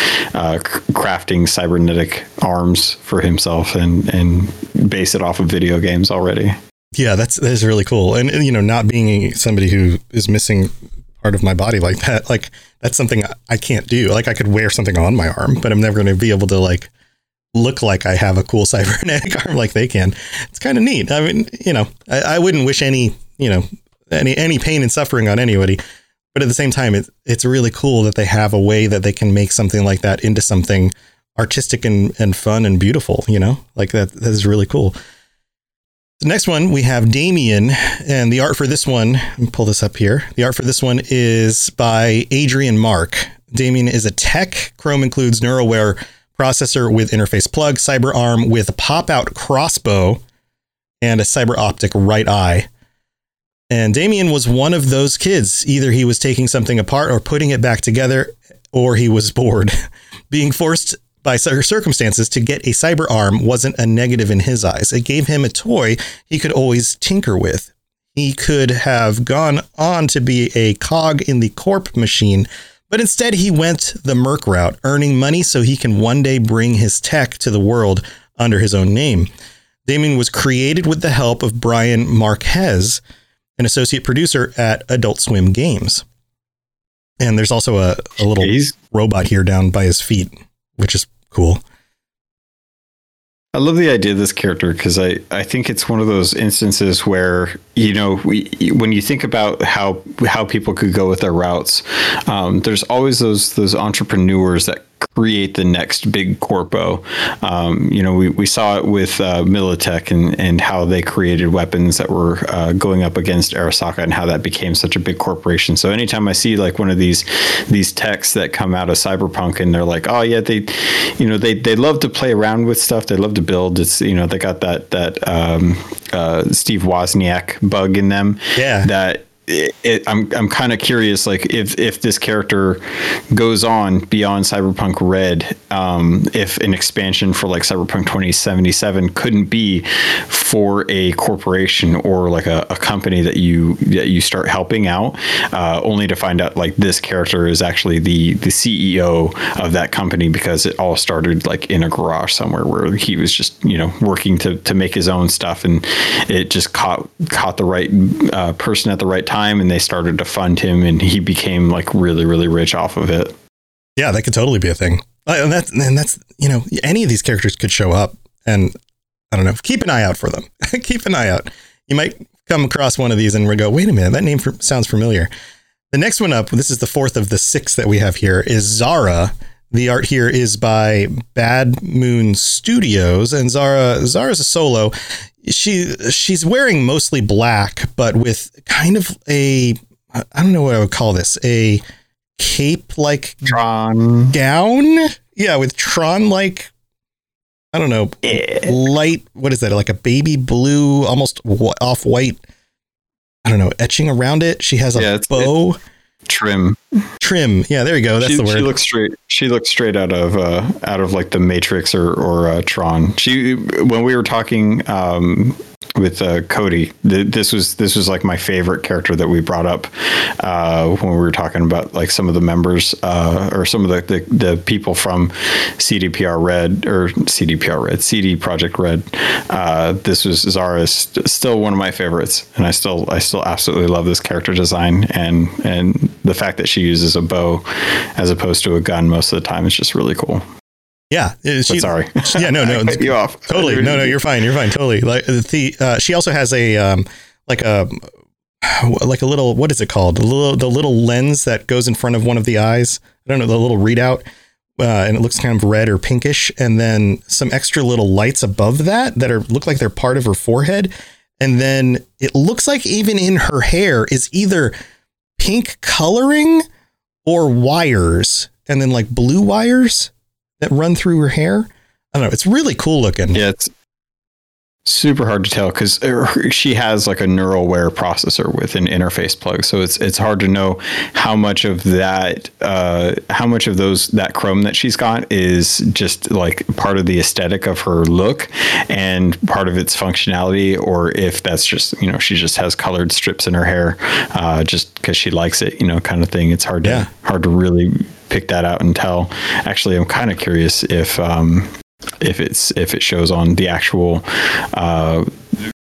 crafting cybernetic arms for himself and and base it off of video games already. Yeah, that's that's really cool. And, and, you know, not being somebody who is missing part of my body like that. Like that's something I can't do. Like I could wear something on my arm, but I'm never going to be able to like look like I have a cool cybernetic arm like they can. It's kind of neat. I mean, you know, I, I, wouldn't wish any, you know, any any pain and suffering on anybody, but at the same time, it, it's really cool that they have a way that they can make something like that into something artistic and, and fun and beautiful. You know, like that. That is really cool. The next one we have Damien, and the art for this one, pull this up here. The art for this one is by Adrian Marc. Damien is a tech. Chrome includes Neuralware processor with interface plug, CyberArm with pop out crossbow, and a cyber optic right eye. And Damien was one of those kids. Either he was taking something apart or putting it back together, or he was bored. Being forced by circumstances to get a cyber arm wasn't a negative in his eyes. It gave him a toy he could always tinker with. He could have gone on to be a cog in the corp machine, but instead he went the Merc route, earning money so he can one day bring his tech to the world under his own name. Damien was created with the help of Brian Marquez, an associate producer at Adult Swim Games. And there's also a, a little Jeez. robot here down by his feet, which is cool. I love the idea of this character because I, I think it's one of those instances where you know we, when you think about how how people could go with their routes, um, there's always those those entrepreneurs that create the next big corpo. Um, you know, we, we saw it with uh, Militech and, and how they created weapons that were uh, going up against Arasaka and how that became such a big corporation. So anytime I see like one of these these techs that come out of Cyberpunk and they're like, oh yeah, they, you know, they they love to play around with stuff. They love to build. It's you know they got that that um, uh, Steve Wozniak bug in them. Yeah. That it, I'm I'm kind of curious, like if if this character goes on beyond Cyberpunk Red, um, if an expansion for like Cyberpunk 2077 couldn't be for a corporation or like a, a company that you that you start helping out, uh, only to find out like this character is actually the the CEO of that company because it all started like in a garage somewhere where he was just you know working to to make his own stuff and it just caught caught the right uh, person at the right time time and they started to fund him and he became like really really rich off of it. Yeah that could totally be a thing. Uh, and that's and that's you know any of these characters could show up and i don't know keep an eye out for them. Keep an eye out. You might come across one of these and we go wait a minute that name for, sounds familiar. The next one up this is the fourth of the six that we have here is zara. The art here is by Bad Moon Studios, and Zara Zara's a solo she she's wearing mostly black, but with kind of a I don't know what I would call this a cape like Tron gown. Yeah, with Tron like I don't know eh. light. What is that? Like a baby blue, almost off white. I don't know etching around it. She has a yeah, bow. It, trim. Trim. Yeah there you go. That's she, the word. she looks straight she looks straight out of uh out of like the matrix or or uh, tron. She when we were talking um with uh, Cody. this was this was like my favorite character that we brought up uh, when we were talking about like some of the members uh, or some of the, the, the people from CDPR Red or CDPR Red CD Projekt Red. Uh, this was Zara st- still one of my favorites, and I still I still absolutely love this character design and and the fact that she uses a bow as opposed to a gun most of the time is just really cool. Yeah, she, sorry. Yeah, no, no, you off. Totally, no, no, you're fine. You're fine. Totally. Like the uh, she also has a um, like a like a little what is it called? The little the little lens that goes in front of one of the eyes. I don't know the little readout, uh, and it looks kind of red or pinkish, and then some extra little lights above that that are look like they're part of her forehead, and then it looks like even in her hair is either pink coloring or wires, and then like blue wires that run through her hair. I don't know. It's really cool looking. Yeah, it's super hard to tell because she has like a NeuroWare processor with an interface plug, so it's it's hard to know how much of that, uh, how much of those that chrome that she's got is just like part of the aesthetic of her look and part of its functionality, or if that's just you know she just has colored strips in her hair uh, just because she likes it, you know, kind of thing. It's hard to yeah. hard to really pick that out and tell. Actually, I'm kind of curious if um, if it's if it shows on the actual uh,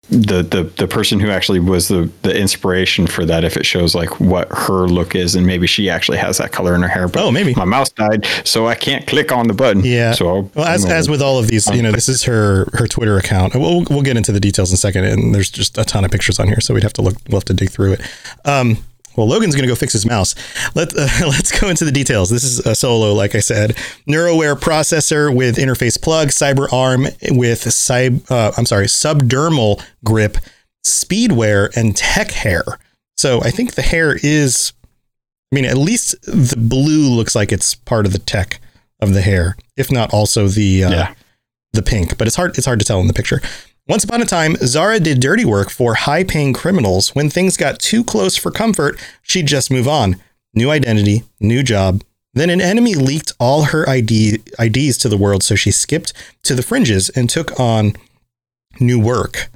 the the the person who actually was the the inspiration for that if it shows like what her look is and maybe she actually has that color in her hair but oh maybe. my mouse died so i can't click on the button. Yeah. So I'll, well as, as with all of these you know this is her her twitter account. We'll, we'll get into the details in a second and there's just a ton of pictures on here so we'd have to look we'll have to dig through it. Um well, Logan's going to go fix his mouse. Let, uh, let's go into the details. This is a solo, like I said. NeuroWare processor with interface plug, Cyber Arm with cyb, uh, I'm sorry, subdermal grip, speedware, and tech hair. So I think the hair is, I mean, at least the blue looks like it's part of the tech of the hair, if not also the uh, yeah. the pink. But it's hard it's hard to tell in the picture. Once upon a time, Zara did dirty work for high paying criminals. When things got too close for comfort, she'd just move on. New identity, new job. Then an enemy leaked all her ID, IDs to the world, so she skipped to the fringes and took on new work,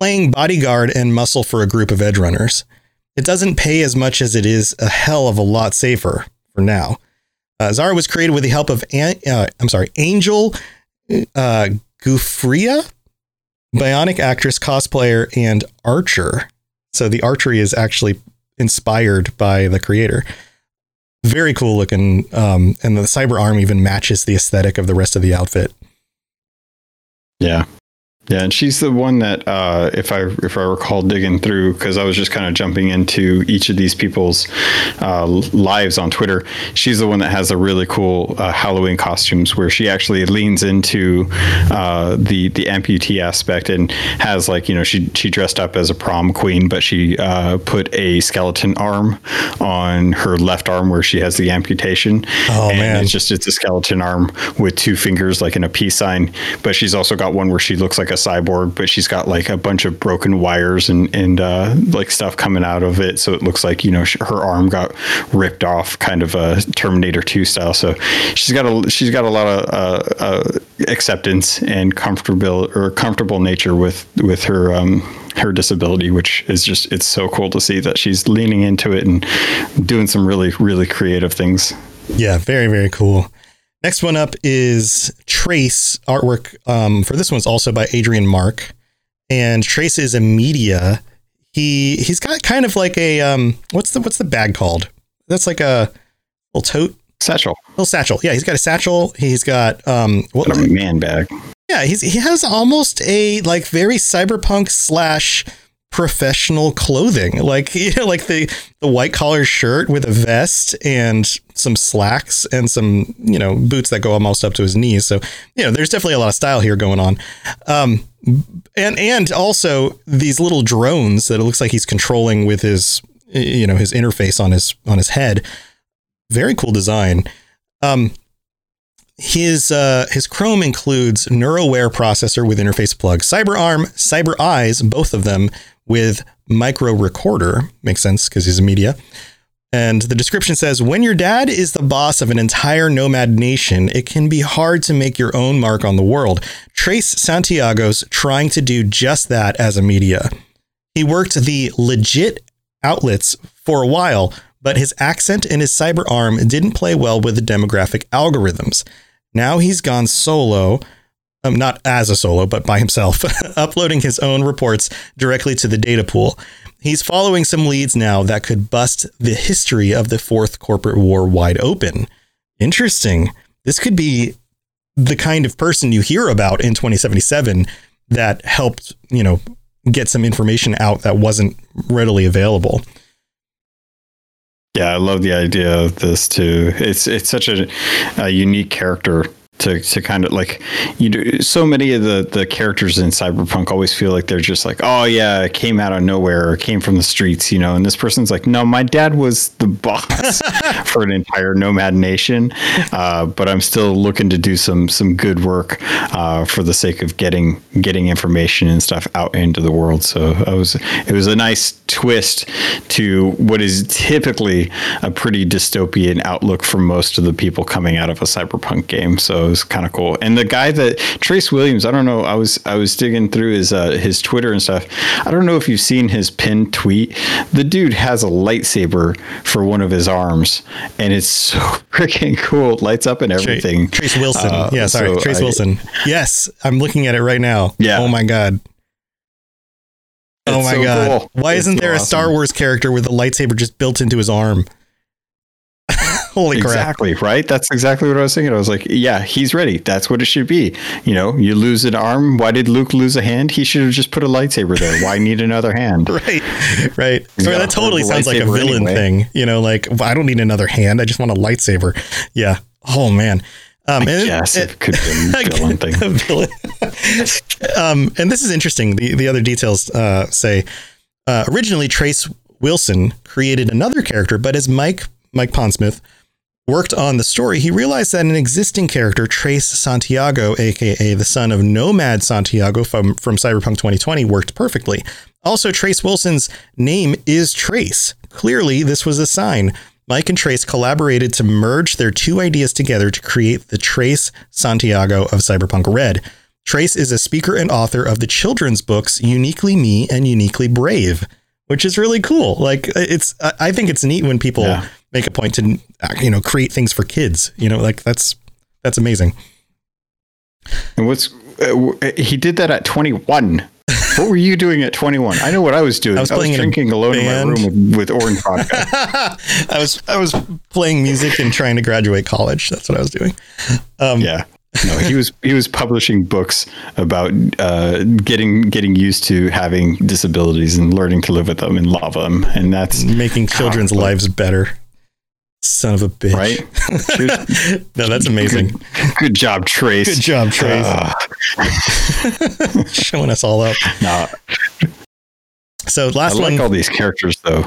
playing bodyguard and muscle for a group of edge runners. It doesn't pay as much as it is a hell of a lot safer for now. Uh, Zara was created with the help of, uh, I'm sorry, Angel uh, Giuffria bionic actress, cosplayer, and archer. So the archery is actually inspired by the creator. Very cool looking. Um, and the cyber arm even matches the aesthetic of the rest of the outfit. Yeah. Yeah, and she's the one that, uh, if I if I recall digging through, because I was just kind of jumping into each of these people's uh, lives on Twitter. She's the one that has the really cool uh, Halloween costumes, where she actually leans into uh, the the amputee aspect and has like you know she she dressed up as a prom queen, but she uh, put a skeleton arm on her left arm where she has the amputation. Oh and man, it's just it's a skeleton arm with two fingers like in a peace sign, but she's also got one where she looks like a cyborg, but she's got like a bunch of broken wires and and uh, like stuff coming out of it, so it looks like you know her arm got ripped off, kind of a Terminator Two style. So she's got a she's got a lot of uh, uh, acceptance and comfortable or comfortable nature with with her. Um, her disability, which is just it's so cool to see that she's leaning into it and doing some really really creative things. Yeah, very very cool. Next one up is Trace artwork. Um, for this one's also by Adrian Marc, and Trace is a media. He he's got kind of like a um, what's the what's the bag called? That's like a little tote satchel. Little satchel. Yeah, he's got a satchel. He's got um, what a man bag. Yeah, he's he has almost a like very cyberpunk slash professional clothing. Like you know like the the white collar shirt with a vest and some slacks and some you know boots that go almost up to his knees. So you know there's definitely a lot of style here going on. Um and and also these little drones that it looks like he's controlling with his you know his interface on his on his head. Very cool design. Um his uh, his Chrome includes NeuroWare processor with interface plug, CyberArm, Cyber Eyes, both of them with micro recorder. Makes sense because he's a media. And the description says When your dad is the boss of an entire nomad nation, it can be hard to make your own mark on the world. Trace Santiago's trying to do just that as a media. He worked the legit outlets for a while, but his accent and his cyber arm didn't play well with the demographic algorithms. Now he's gone solo um, not as a solo, but by himself, uploading his own reports directly to the data pool. He's following some leads now that could bust the history of the fourth corporate war wide open. Interesting. This could be the kind of person you hear about in 2077 that helped, you know, get some information out that wasn't readily available. Yeah, I love the idea of this too. It's it's such a, a unique character to, to kind of like you know so many of the the characters in cyberpunk always feel like they're just like oh yeah it came out of nowhere or came from the streets you know and this person's like no my dad was the boss for an entire nomad nation uh, but i'm still looking to do some some good work uh, for the sake of getting getting information and stuff out into the world. So it was it was a nice twist to what is typically a pretty dystopian outlook for most of the people coming out of a cyberpunk game. So was kind of cool. And the guy that Trace Williams, I don't know, I was I was digging through his uh, his Twitter and stuff. I don't know if you've seen his pinned tweet. The dude has a lightsaber for one of his arms, and it's so freaking cool. It lights up and everything. Trace Wilson, uh, yeah, sorry, so Trace I, Wilson. Yes, I'm looking at it right now. Yeah. Oh my god. oh my so god! Cool. Why it's isn't there awesome. a Star Wars character with a lightsaber just built into his arm? Holy crap. Exactly, right? That's exactly what I was thinking. I was like, yeah, he's ready. That's what it should be. You know, you lose an arm. Why did Luke lose a hand? He should have just put a lightsaber there. Why need another hand? right, right. So that totally sounds like a villain anyway. thing. You know, like, I don't need another hand. I just want a lightsaber. Yeah. Oh, man. Um, and yes, it, it, could be a villain thing. A villain. um, and this is interesting. The, the other details uh, say uh, originally Trace Wilson created another character, but as Mike Mike Pondsmith worked on the story, he realized that an existing character, Trace Santiago, aka the son of Nomad Santiago from, from Cyberpunk 2020, worked perfectly. Also, Trace Wilson's name is Trace. Clearly, this was a sign. Mike and Trace collaborated to merge their two ideas together to create the Trace Santiago of Cyberpunk Red. Trace is a speaker and author of the children's books Uniquely Me and Uniquely Brave, which is really cool. Like it's I think it's neat when people yeah make a point to you know create things for kids. You know, like that's that's amazing. And what's uh, he did that at 21. what were you doing at 21? I know what I was doing. I was, I was drinking alone band. in my room with, with orange vodka. I was I was playing music and trying to graduate college. That's what I was doing. Um, yeah. no, he was he was publishing books about uh, getting getting used to having disabilities and learning to live with them and love them, and that's making children's lives better. Son of a bitch! Right? no, that's amazing. Good, good, job, Trace. Good job, Trace. Uh. Showing us all up. No. So last I like one. all these characters, though.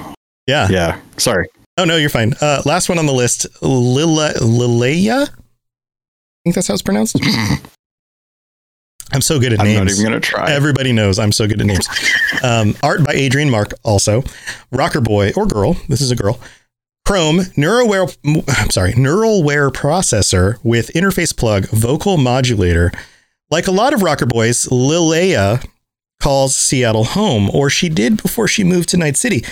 Yeah. Yeah. Sorry. Oh no, you're fine. Uh, last one on the list, Lila Lileya. I think that's how it's pronounced. I'm so good at I'm names. I'm not even going to try. Everybody knows I'm so good at names. Um, art by Adrian Marc, also. Rocker Boy or girl. This is a girl. Chrome NeuroWare. I'm sorry, NeuralWare processor with interface plug, vocal modulator. Like a lot of rocker boys, Lileya calls Seattle home, or she did before she moved to Night City.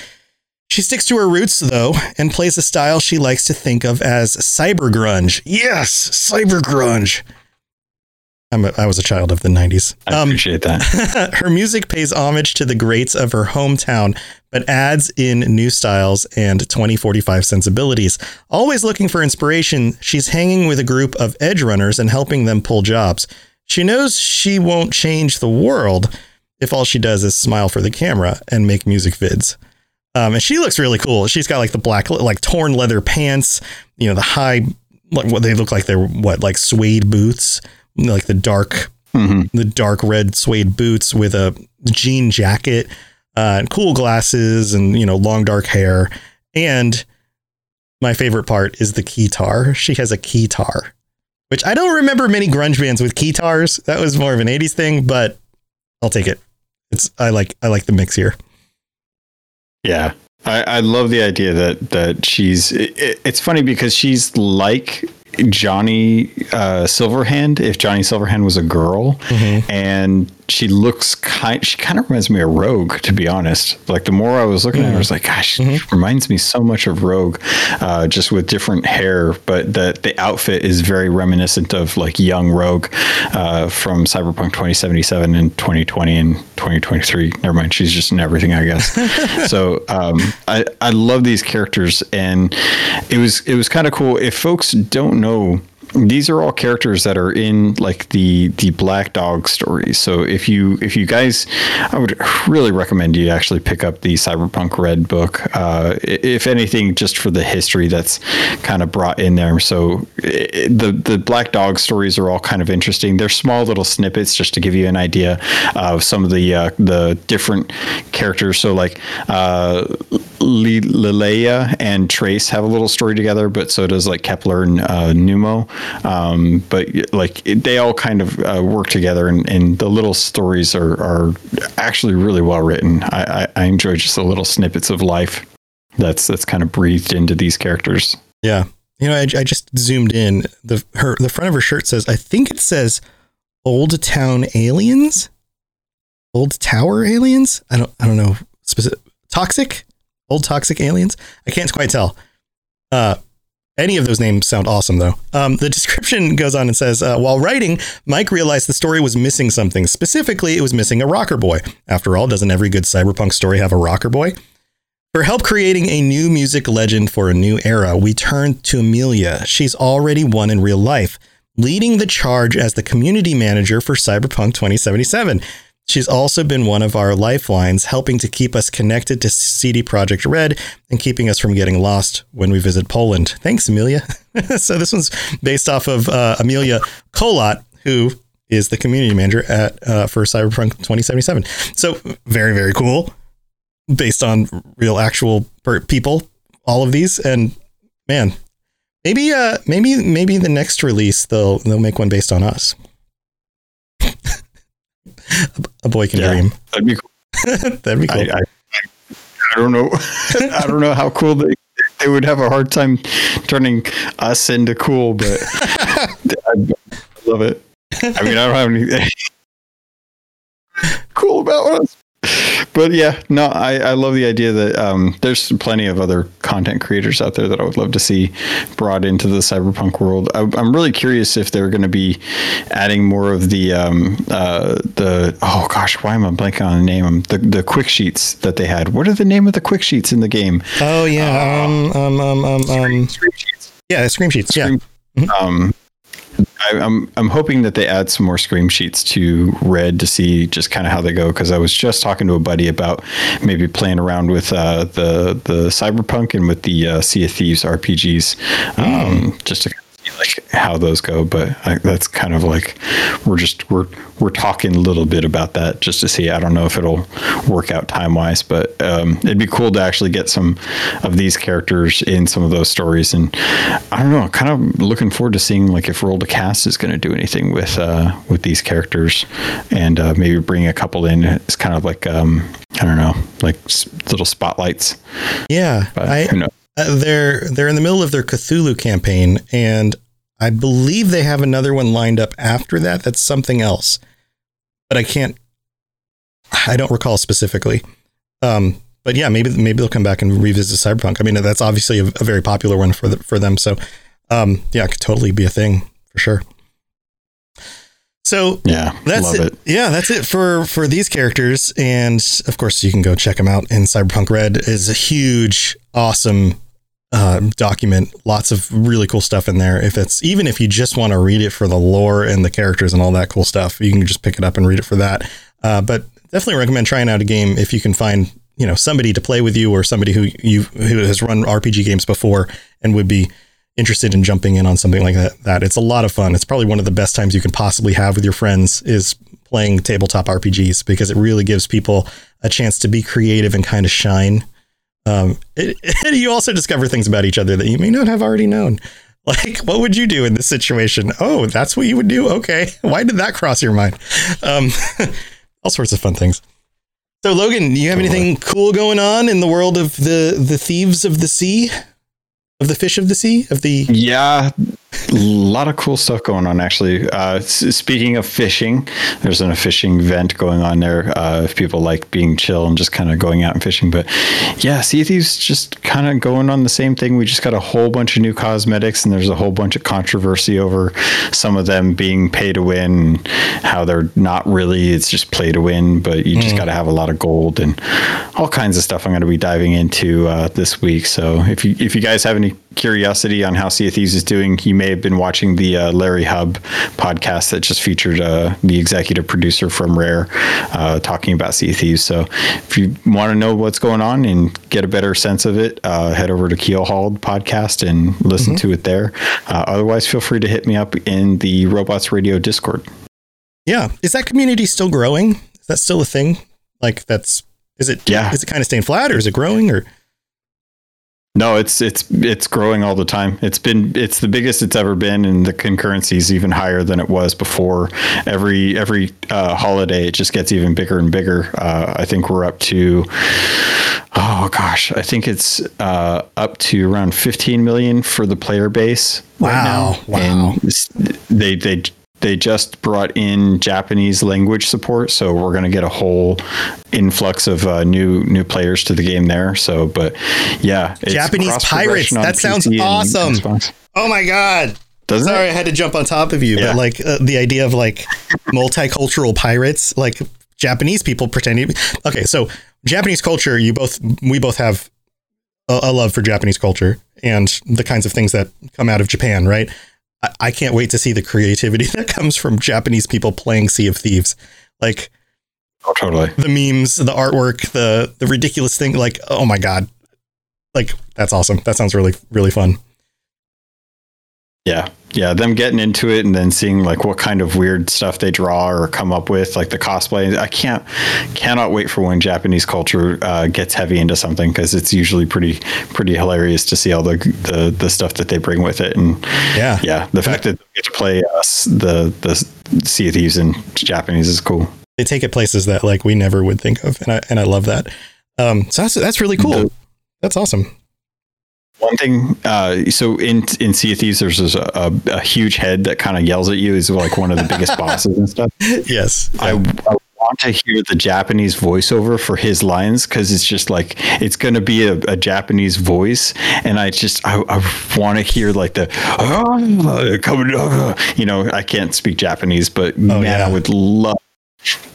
She sticks to her roots, though, and plays a style she likes to think of as cyber grunge. Yes, cyber grunge. I'm a, I was a child of the 90s. I um, appreciate that. her music pays homage to the greats of her hometown, but adds in new styles and 2045 sensibilities. Always looking for inspiration, she's hanging with a group of edge runners and helping them pull jobs. She knows she won't change the world if all she does is smile for the camera and make music vids. Um, and she looks really cool. She's got like the black, like torn leather pants, you know, the high, like what they look like they're what, like suede boots like the dark mm-hmm. the dark red suede boots with a jean jacket uh, and cool glasses and you know long dark hair. And my favorite part is the keytar. She has a keytar which i don't remember many grunge bands with keytars. That was more of an 80s thing but i'll take it. It's i like i like the mix here. Yeah. I, I love the idea that that she's. It, it's funny because she's like Johnny uh, Silverhand if Johnny Silverhand was a girl, mm-hmm. and she looks kind. She kind of reminds me of Rogue, to be honest. Like the more I was looking mm-hmm. at her, I was like, gosh, mm-hmm. reminds me so much of Rogue, uh, just with different hair. But the the outfit is very reminiscent of like young Rogue uh, from Cyberpunk 2077 and 2020 and 2023. Never mind, she's just in everything, I guess. so um, I I love these characters, and it was it was kind of cool. If folks don't know these are all characters that are in like the the Black Dog stories. So if you if you guys, I would really recommend you actually pick up the Cyberpunk Red book. Uh, if anything, just for the history that's kind of brought in there. So it, the the Black Dog stories are all kind of interesting. They're small little snippets just to give you an idea of some of the uh, the different characters. So like uh, Lileya and Trace have a little story together, but so does like Kepler and uh, Numo. Um, but like they all kind of uh, work together, and, and, the little stories are, are actually really well written. I, I, I enjoy just the little snippets of life that's that's kind of breathed into these characters. Yeah, you know, I, I just zoomed in. the her The front of her shirt says, I think it says, "Old Town Aliens." Old Tower Aliens. I don't. I don't know. Specific. Toxic. Old Toxic Aliens. I can't quite tell. Uh, any of those names sound awesome, though. Um, the description goes on and says, uh, while writing, Mike realized the story was missing something. Specifically, it was missing a rocker boy. After all, doesn't every good cyberpunk story have a rocker boy? For help creating a new music legend for a new era, we turned to Amelia. She's already one in real life, leading the charge as the community manager for Cyberpunk 2077. She's also been one of our lifelines, helping to keep us connected to CD Projekt Red and keeping us from getting lost when we visit Poland. Thanks, Amelia. so this one's based off of uh, Amelia Kolot, who is the community manager at uh, for Cyberpunk 2077. So very very cool, based on real actual people. All of these, and man, maybe uh maybe maybe the next release they'll they'll make one based on us a boy can yeah, dream. That'd be cool. that'd be cool. I, I, I don't know. I don't know how cool they they would have a hard time turning us into cool, but I love it. I mean, I don't have anything cool about us but yeah, no, I, I love the idea that um, there's plenty of other content creators out there that I would love to see brought into the cyberpunk world. I, am really curious if they're going to be adding more of the um, uh, the oh gosh, why am I blanking on the name? The the quick sheets that they had. What are the name of the quick sheets in the game? Oh yeah, uh, um, um, um, um, um, scream sheets. Yeah, scream sheets. Screen, yeah. Mm-hmm. Um, I, am I'm, I'm hoping that they add some more scream sheets to Red to see just kind of how they go. Because I was just talking to a buddy about maybe playing around with uh, the the Cyberpunk and with the uh, Sea of Thieves RPGs, um, mm. just to like how those go. But I, that's kind of like we're just we're we're talking a little bit about that just to see. I don't know if it'll work out time wise, but um, it'd be cool to actually get some of these characters in some of those stories. And I don't know, kind of looking forward to seeing like if Roll the Cast is going to do anything with uh, with these characters, and uh, maybe bring a couple in. It's kind of like um, I don't know, like little spotlights. Yeah, but I, uh, they're they're in the middle of their Cthulhu campaign, and I believe they have another one lined up after that. That's something else, but I can't. I don't recall specifically. Um, but yeah, maybe maybe they'll come back and revisit Cyberpunk. I mean, that's obviously a, a very popular one for the, for them. So, um, yeah, it could totally be a thing for sure. So yeah, that's it. it. Yeah, that's it for for these characters, and of course, you can go check them out. And Cyberpunk Red is a huge, awesome uh, document. Lots of really cool stuff in there. If it's even if you just want to read it for the lore and the characters and all that cool stuff, you can just pick it up and read it for that. Uh, but definitely recommend trying out a game if you can find you know somebody to play with you or somebody who you who has run RPG games before and would be interested in jumping in on something like that. That it's a lot of fun. It's probably one of the best times you can possibly have with your friends is playing tabletop RPGs because it really gives people a chance to be creative and kind of shine um, it, it, you also discover things about each other that you may not have already known. Like, what would you do in this situation? Oh, that's what you would do? Okay. Why did that cross your mind? Um, all sorts of fun things. So, Logan, do you have anything cool going on in the world of the, the thieves of the sea? of the fish of the sea of the yeah a lot of cool stuff going on actually. Uh, speaking of fishing there's an a fishing event going on there uh, if people like being chill and just kind of going out and fishing but yeah sea thieves just kind of going on the same thing. We just got a whole bunch of new cosmetics and there's a whole bunch of controversy over some of them being pay to win how they're not really it's just play to win but you mm. just got to have a lot of gold and all kinds of stuff i'm going to be diving into uh, this week. So if you if you guys have any curiosity on how Sea of Thieves is doing, you may have been watching the uh, Larry Hryb podcast that just featured uh, the executive producer from Rare uh, talking about Sea of Thieves. So if you want to know what's going on and get a better sense of it, uh, head over to Keel Keelhauled podcast and listen mm-hmm. to it there. Uh, otherwise, feel free to hit me up in the Robots Radio Discord. Yeah, is that community still growing? Is that still a thing? Like that's is it? Yeah, is it kind of staying flat or is it growing or? No, it's it's it's growing all the time. It's been it's the biggest it's ever been, and the concurrency is even higher than it was before. Every every uh, holiday, it just gets even bigger and bigger. Uh, I think we're up to oh gosh, I think it's uh, up to around 15 million for the player base. Wow! Right wow! And they they they just brought in Japanese language support, so we're going to get a whole influx of uh, new new players to the game there. So, but yeah, Japanese pirates. That sounds awesome. Oh my god. Doesn't Sorry, it? I had to jump on top of you, yeah. but like uh, the idea of like multicultural pirates, like Japanese people pretending. Okay, so Japanese culture, you both we both have a, a love for Japanese culture and the kinds of things that come out of Japan, right? I can't wait to see the creativity that comes from Japanese people playing Sea of Thieves. Like, oh, totally. The memes, the artwork, the the ridiculous thing. Like, oh my god, like that's awesome. That sounds really really fun. Yeah, yeah, them getting into it and then seeing like what kind of weird stuff they draw or come up with, like the cosplay. I can't, cannot wait for when Japanese culture uh, gets heavy into something because it's usually pretty, pretty hilarious to see all the, the the stuff that they bring with it. And yeah, yeah, the fact that they get to play us the the Sea of Thieves in Japanese is cool. They take it places that like we never would think of, and I and I love that. Um, so that's that's really cool. The, that's awesome. One thing, uh, so in in Sea of Thieves, there's a, a, a huge head that kind of yells at you. Is like one of the biggest bosses and stuff. Yes, I, I, want to hear the Japanese voiceover for his lines because it's just like it's going to be a, a, Japanese voice, and I just I, I want to hear like the oh, coming, you know, I can't speak Japanese, but oh, man, yeah. I would love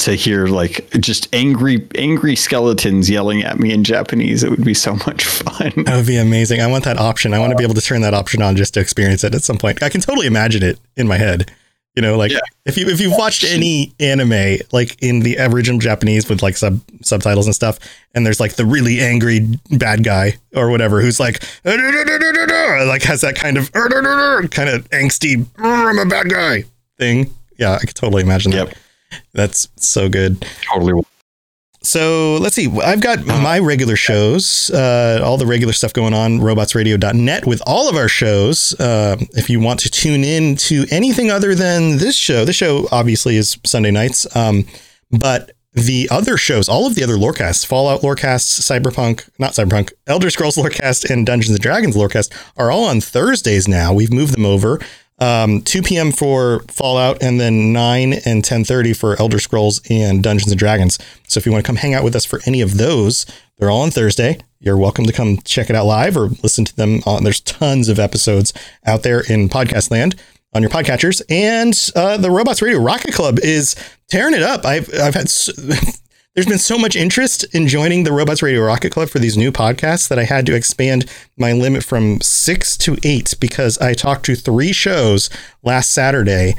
to hear like just angry angry skeletons yelling at me in Japanese. It would be so much fun. That would be amazing. I want that option. I want to be uh, able to turn that option on just to experience it at some point. I can totally imagine it in my head. You know, like yeah. if you if you've watched any anime like in the original Japanese with like sub subtitles and stuff, and there's like the really angry bad guy or whatever who's like like has that kind of kind of angsty mm, I'm a bad guy thing. Yeah, I could totally imagine that. That's so good. Totally so let's see. I've got my regular shows, uh, all the regular stuff going on, robotsradio.net with all of our shows. Uh, if you want to tune in to anything other than this show, this show obviously is Sunday nights. Um, but the other shows, all of the other lorecasts, Fallout lorecasts, Cyberpunk, not Cyberpunk, Elder Scrolls lorecast, and Dungeons and Dragons lorecast are all on Thursdays now. We've moved them over um, 2 p.m. for Fallout, and then 9 and 10:30 for Elder Scrolls and Dungeons and Dragons. So if you want to come hang out with us for any of those, they're all on Thursday. You're welcome to come check it out live or listen to them. On, there's tons of episodes out there in podcast land on your podcatchers, and uh, the Robots Radio Rocket Club is tearing it up. I've I've had. So, there's been so much interest in joining the Robots Radio Rocket Club for these new podcasts that I had to expand my limit from six to eight because I talked to three shows last Saturday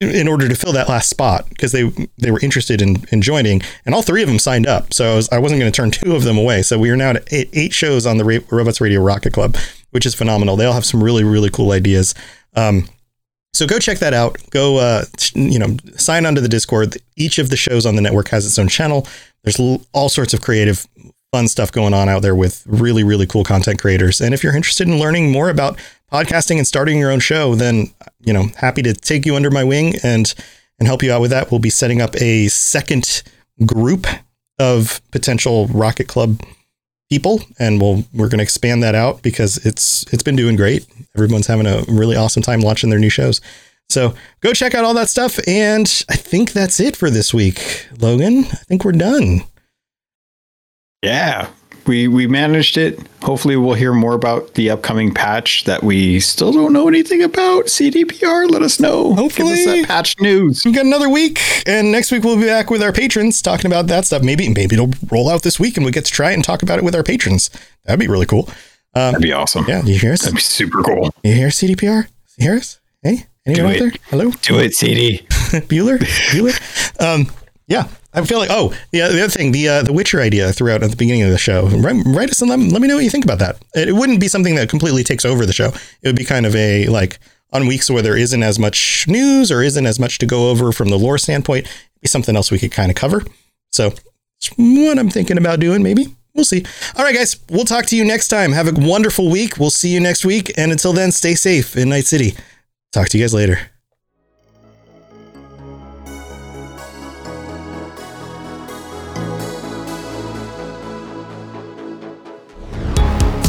in order to fill that last spot because they they were interested in, in joining and all three of them signed up. So I, was, I wasn't going to turn two of them away. So we are now at eight, eight shows on the robots radio rocket club which is phenomenal. They all have some really really cool ideas. Um, so go check that out. Go, uh, you know, sign onto the Discord. Each of the shows on the network has its own channel. There's all sorts of creative, fun stuff going on out there with really, really cool content creators. And if you're interested in learning more about podcasting and starting your own show, then you know, happy to take you under my wing and and help you out with that. We'll be setting up a second group of potential Rocket Club people, and we'll we're going to expand that out because it's it's been doing great. Everyone's having a really awesome time watching their new shows. So go check out all that stuff, and I think that's it for this week, Logan. I think we're done. Yeah, we we managed it. Hopefully, we'll hear more about the upcoming patch that we still don't know anything about. CDPR, let us know. Hopefully, Give us that patch news. We got another week, and next week we'll be back with our patrons talking about that stuff. Maybe maybe it'll roll out this week, and we get to try it and talk about it with our patrons. That'd be really cool. Um, That'd be awesome. Yeah, you hear us? That'd be super cool. You hear CDPR? You hear us? Hey, anyone out there? Hello. Do it, CD. Bueller. Bueller. Um, yeah, I feel like oh yeah the other thing the uh, the Witcher idea throughout at the beginning of the show write, write us and let, let me know what you think about that. It, it wouldn't be something that completely takes over the show. It would be kind of a like on weeks where there isn't as much news or isn't as much to go over from the lore standpoint. Be something else we could kind of cover. So what I'm thinking about doing maybe. We'll see. All right, guys. We'll talk to you next time. Have a wonderful week. We'll see you next week. And until then, stay safe in Night City. Talk to you guys later.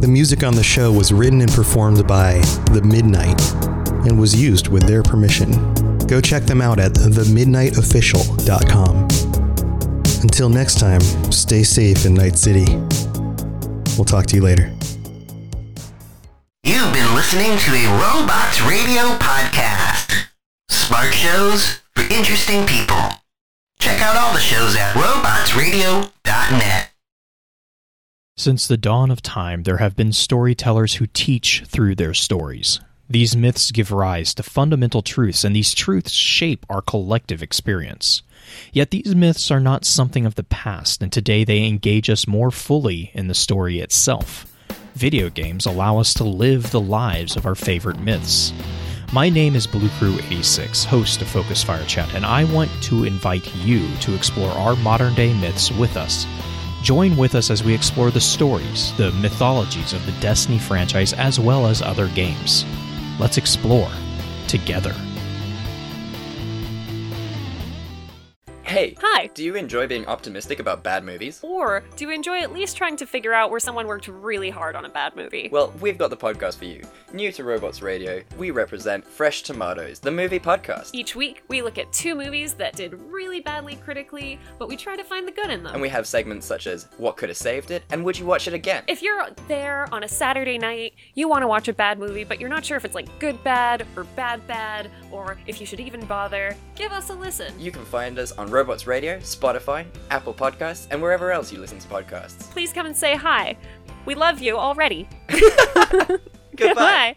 The music on the show was written and performed by The Midnight and was used with their permission. Go check them out at themidnightofficial.com. Until next time, stay safe in Night City. We'll talk to you later. You've been listening to a Robots Radio podcast. Smart shows for interesting people. Check out all the shows at robotsradio.net. Since the dawn of time, there have been storytellers who teach through their stories. These myths give rise to fundamental truths, and these truths shape our collective experience. Yet these myths are not something of the past, and today they engage us more fully in the story itself. Video games allow us to live the lives of our favorite myths. My name is Blue Crew 86, host of Focus Fire Chat, and I want to invite you to explore our modern day myths with us. Join with us as we explore the stories, the mythologies of the Destiny franchise, as well as other games. Let's explore together. Hey. Hi. Do you enjoy being optimistic about bad movies? Or do you enjoy at least trying to figure out where someone worked really hard on a bad movie? Well, we've got the podcast for you. New to Robots Radio, we represent Fresh Tomatoes, the movie podcast. Each week, we look at two movies that did really badly critically, but we try to find the good in them. And we have segments such as What Could Have Saved It and Would You Watch It Again? If you're there on a Saturday night, you want to watch a bad movie, but you're not sure if it's like good bad or bad bad, or if you should even bother, give us a listen. You can find us on Robots Radio, Spotify, Apple Podcasts, and wherever else you listen to podcasts. Please come and say hi. We love you already. Goodbye. Goodbye.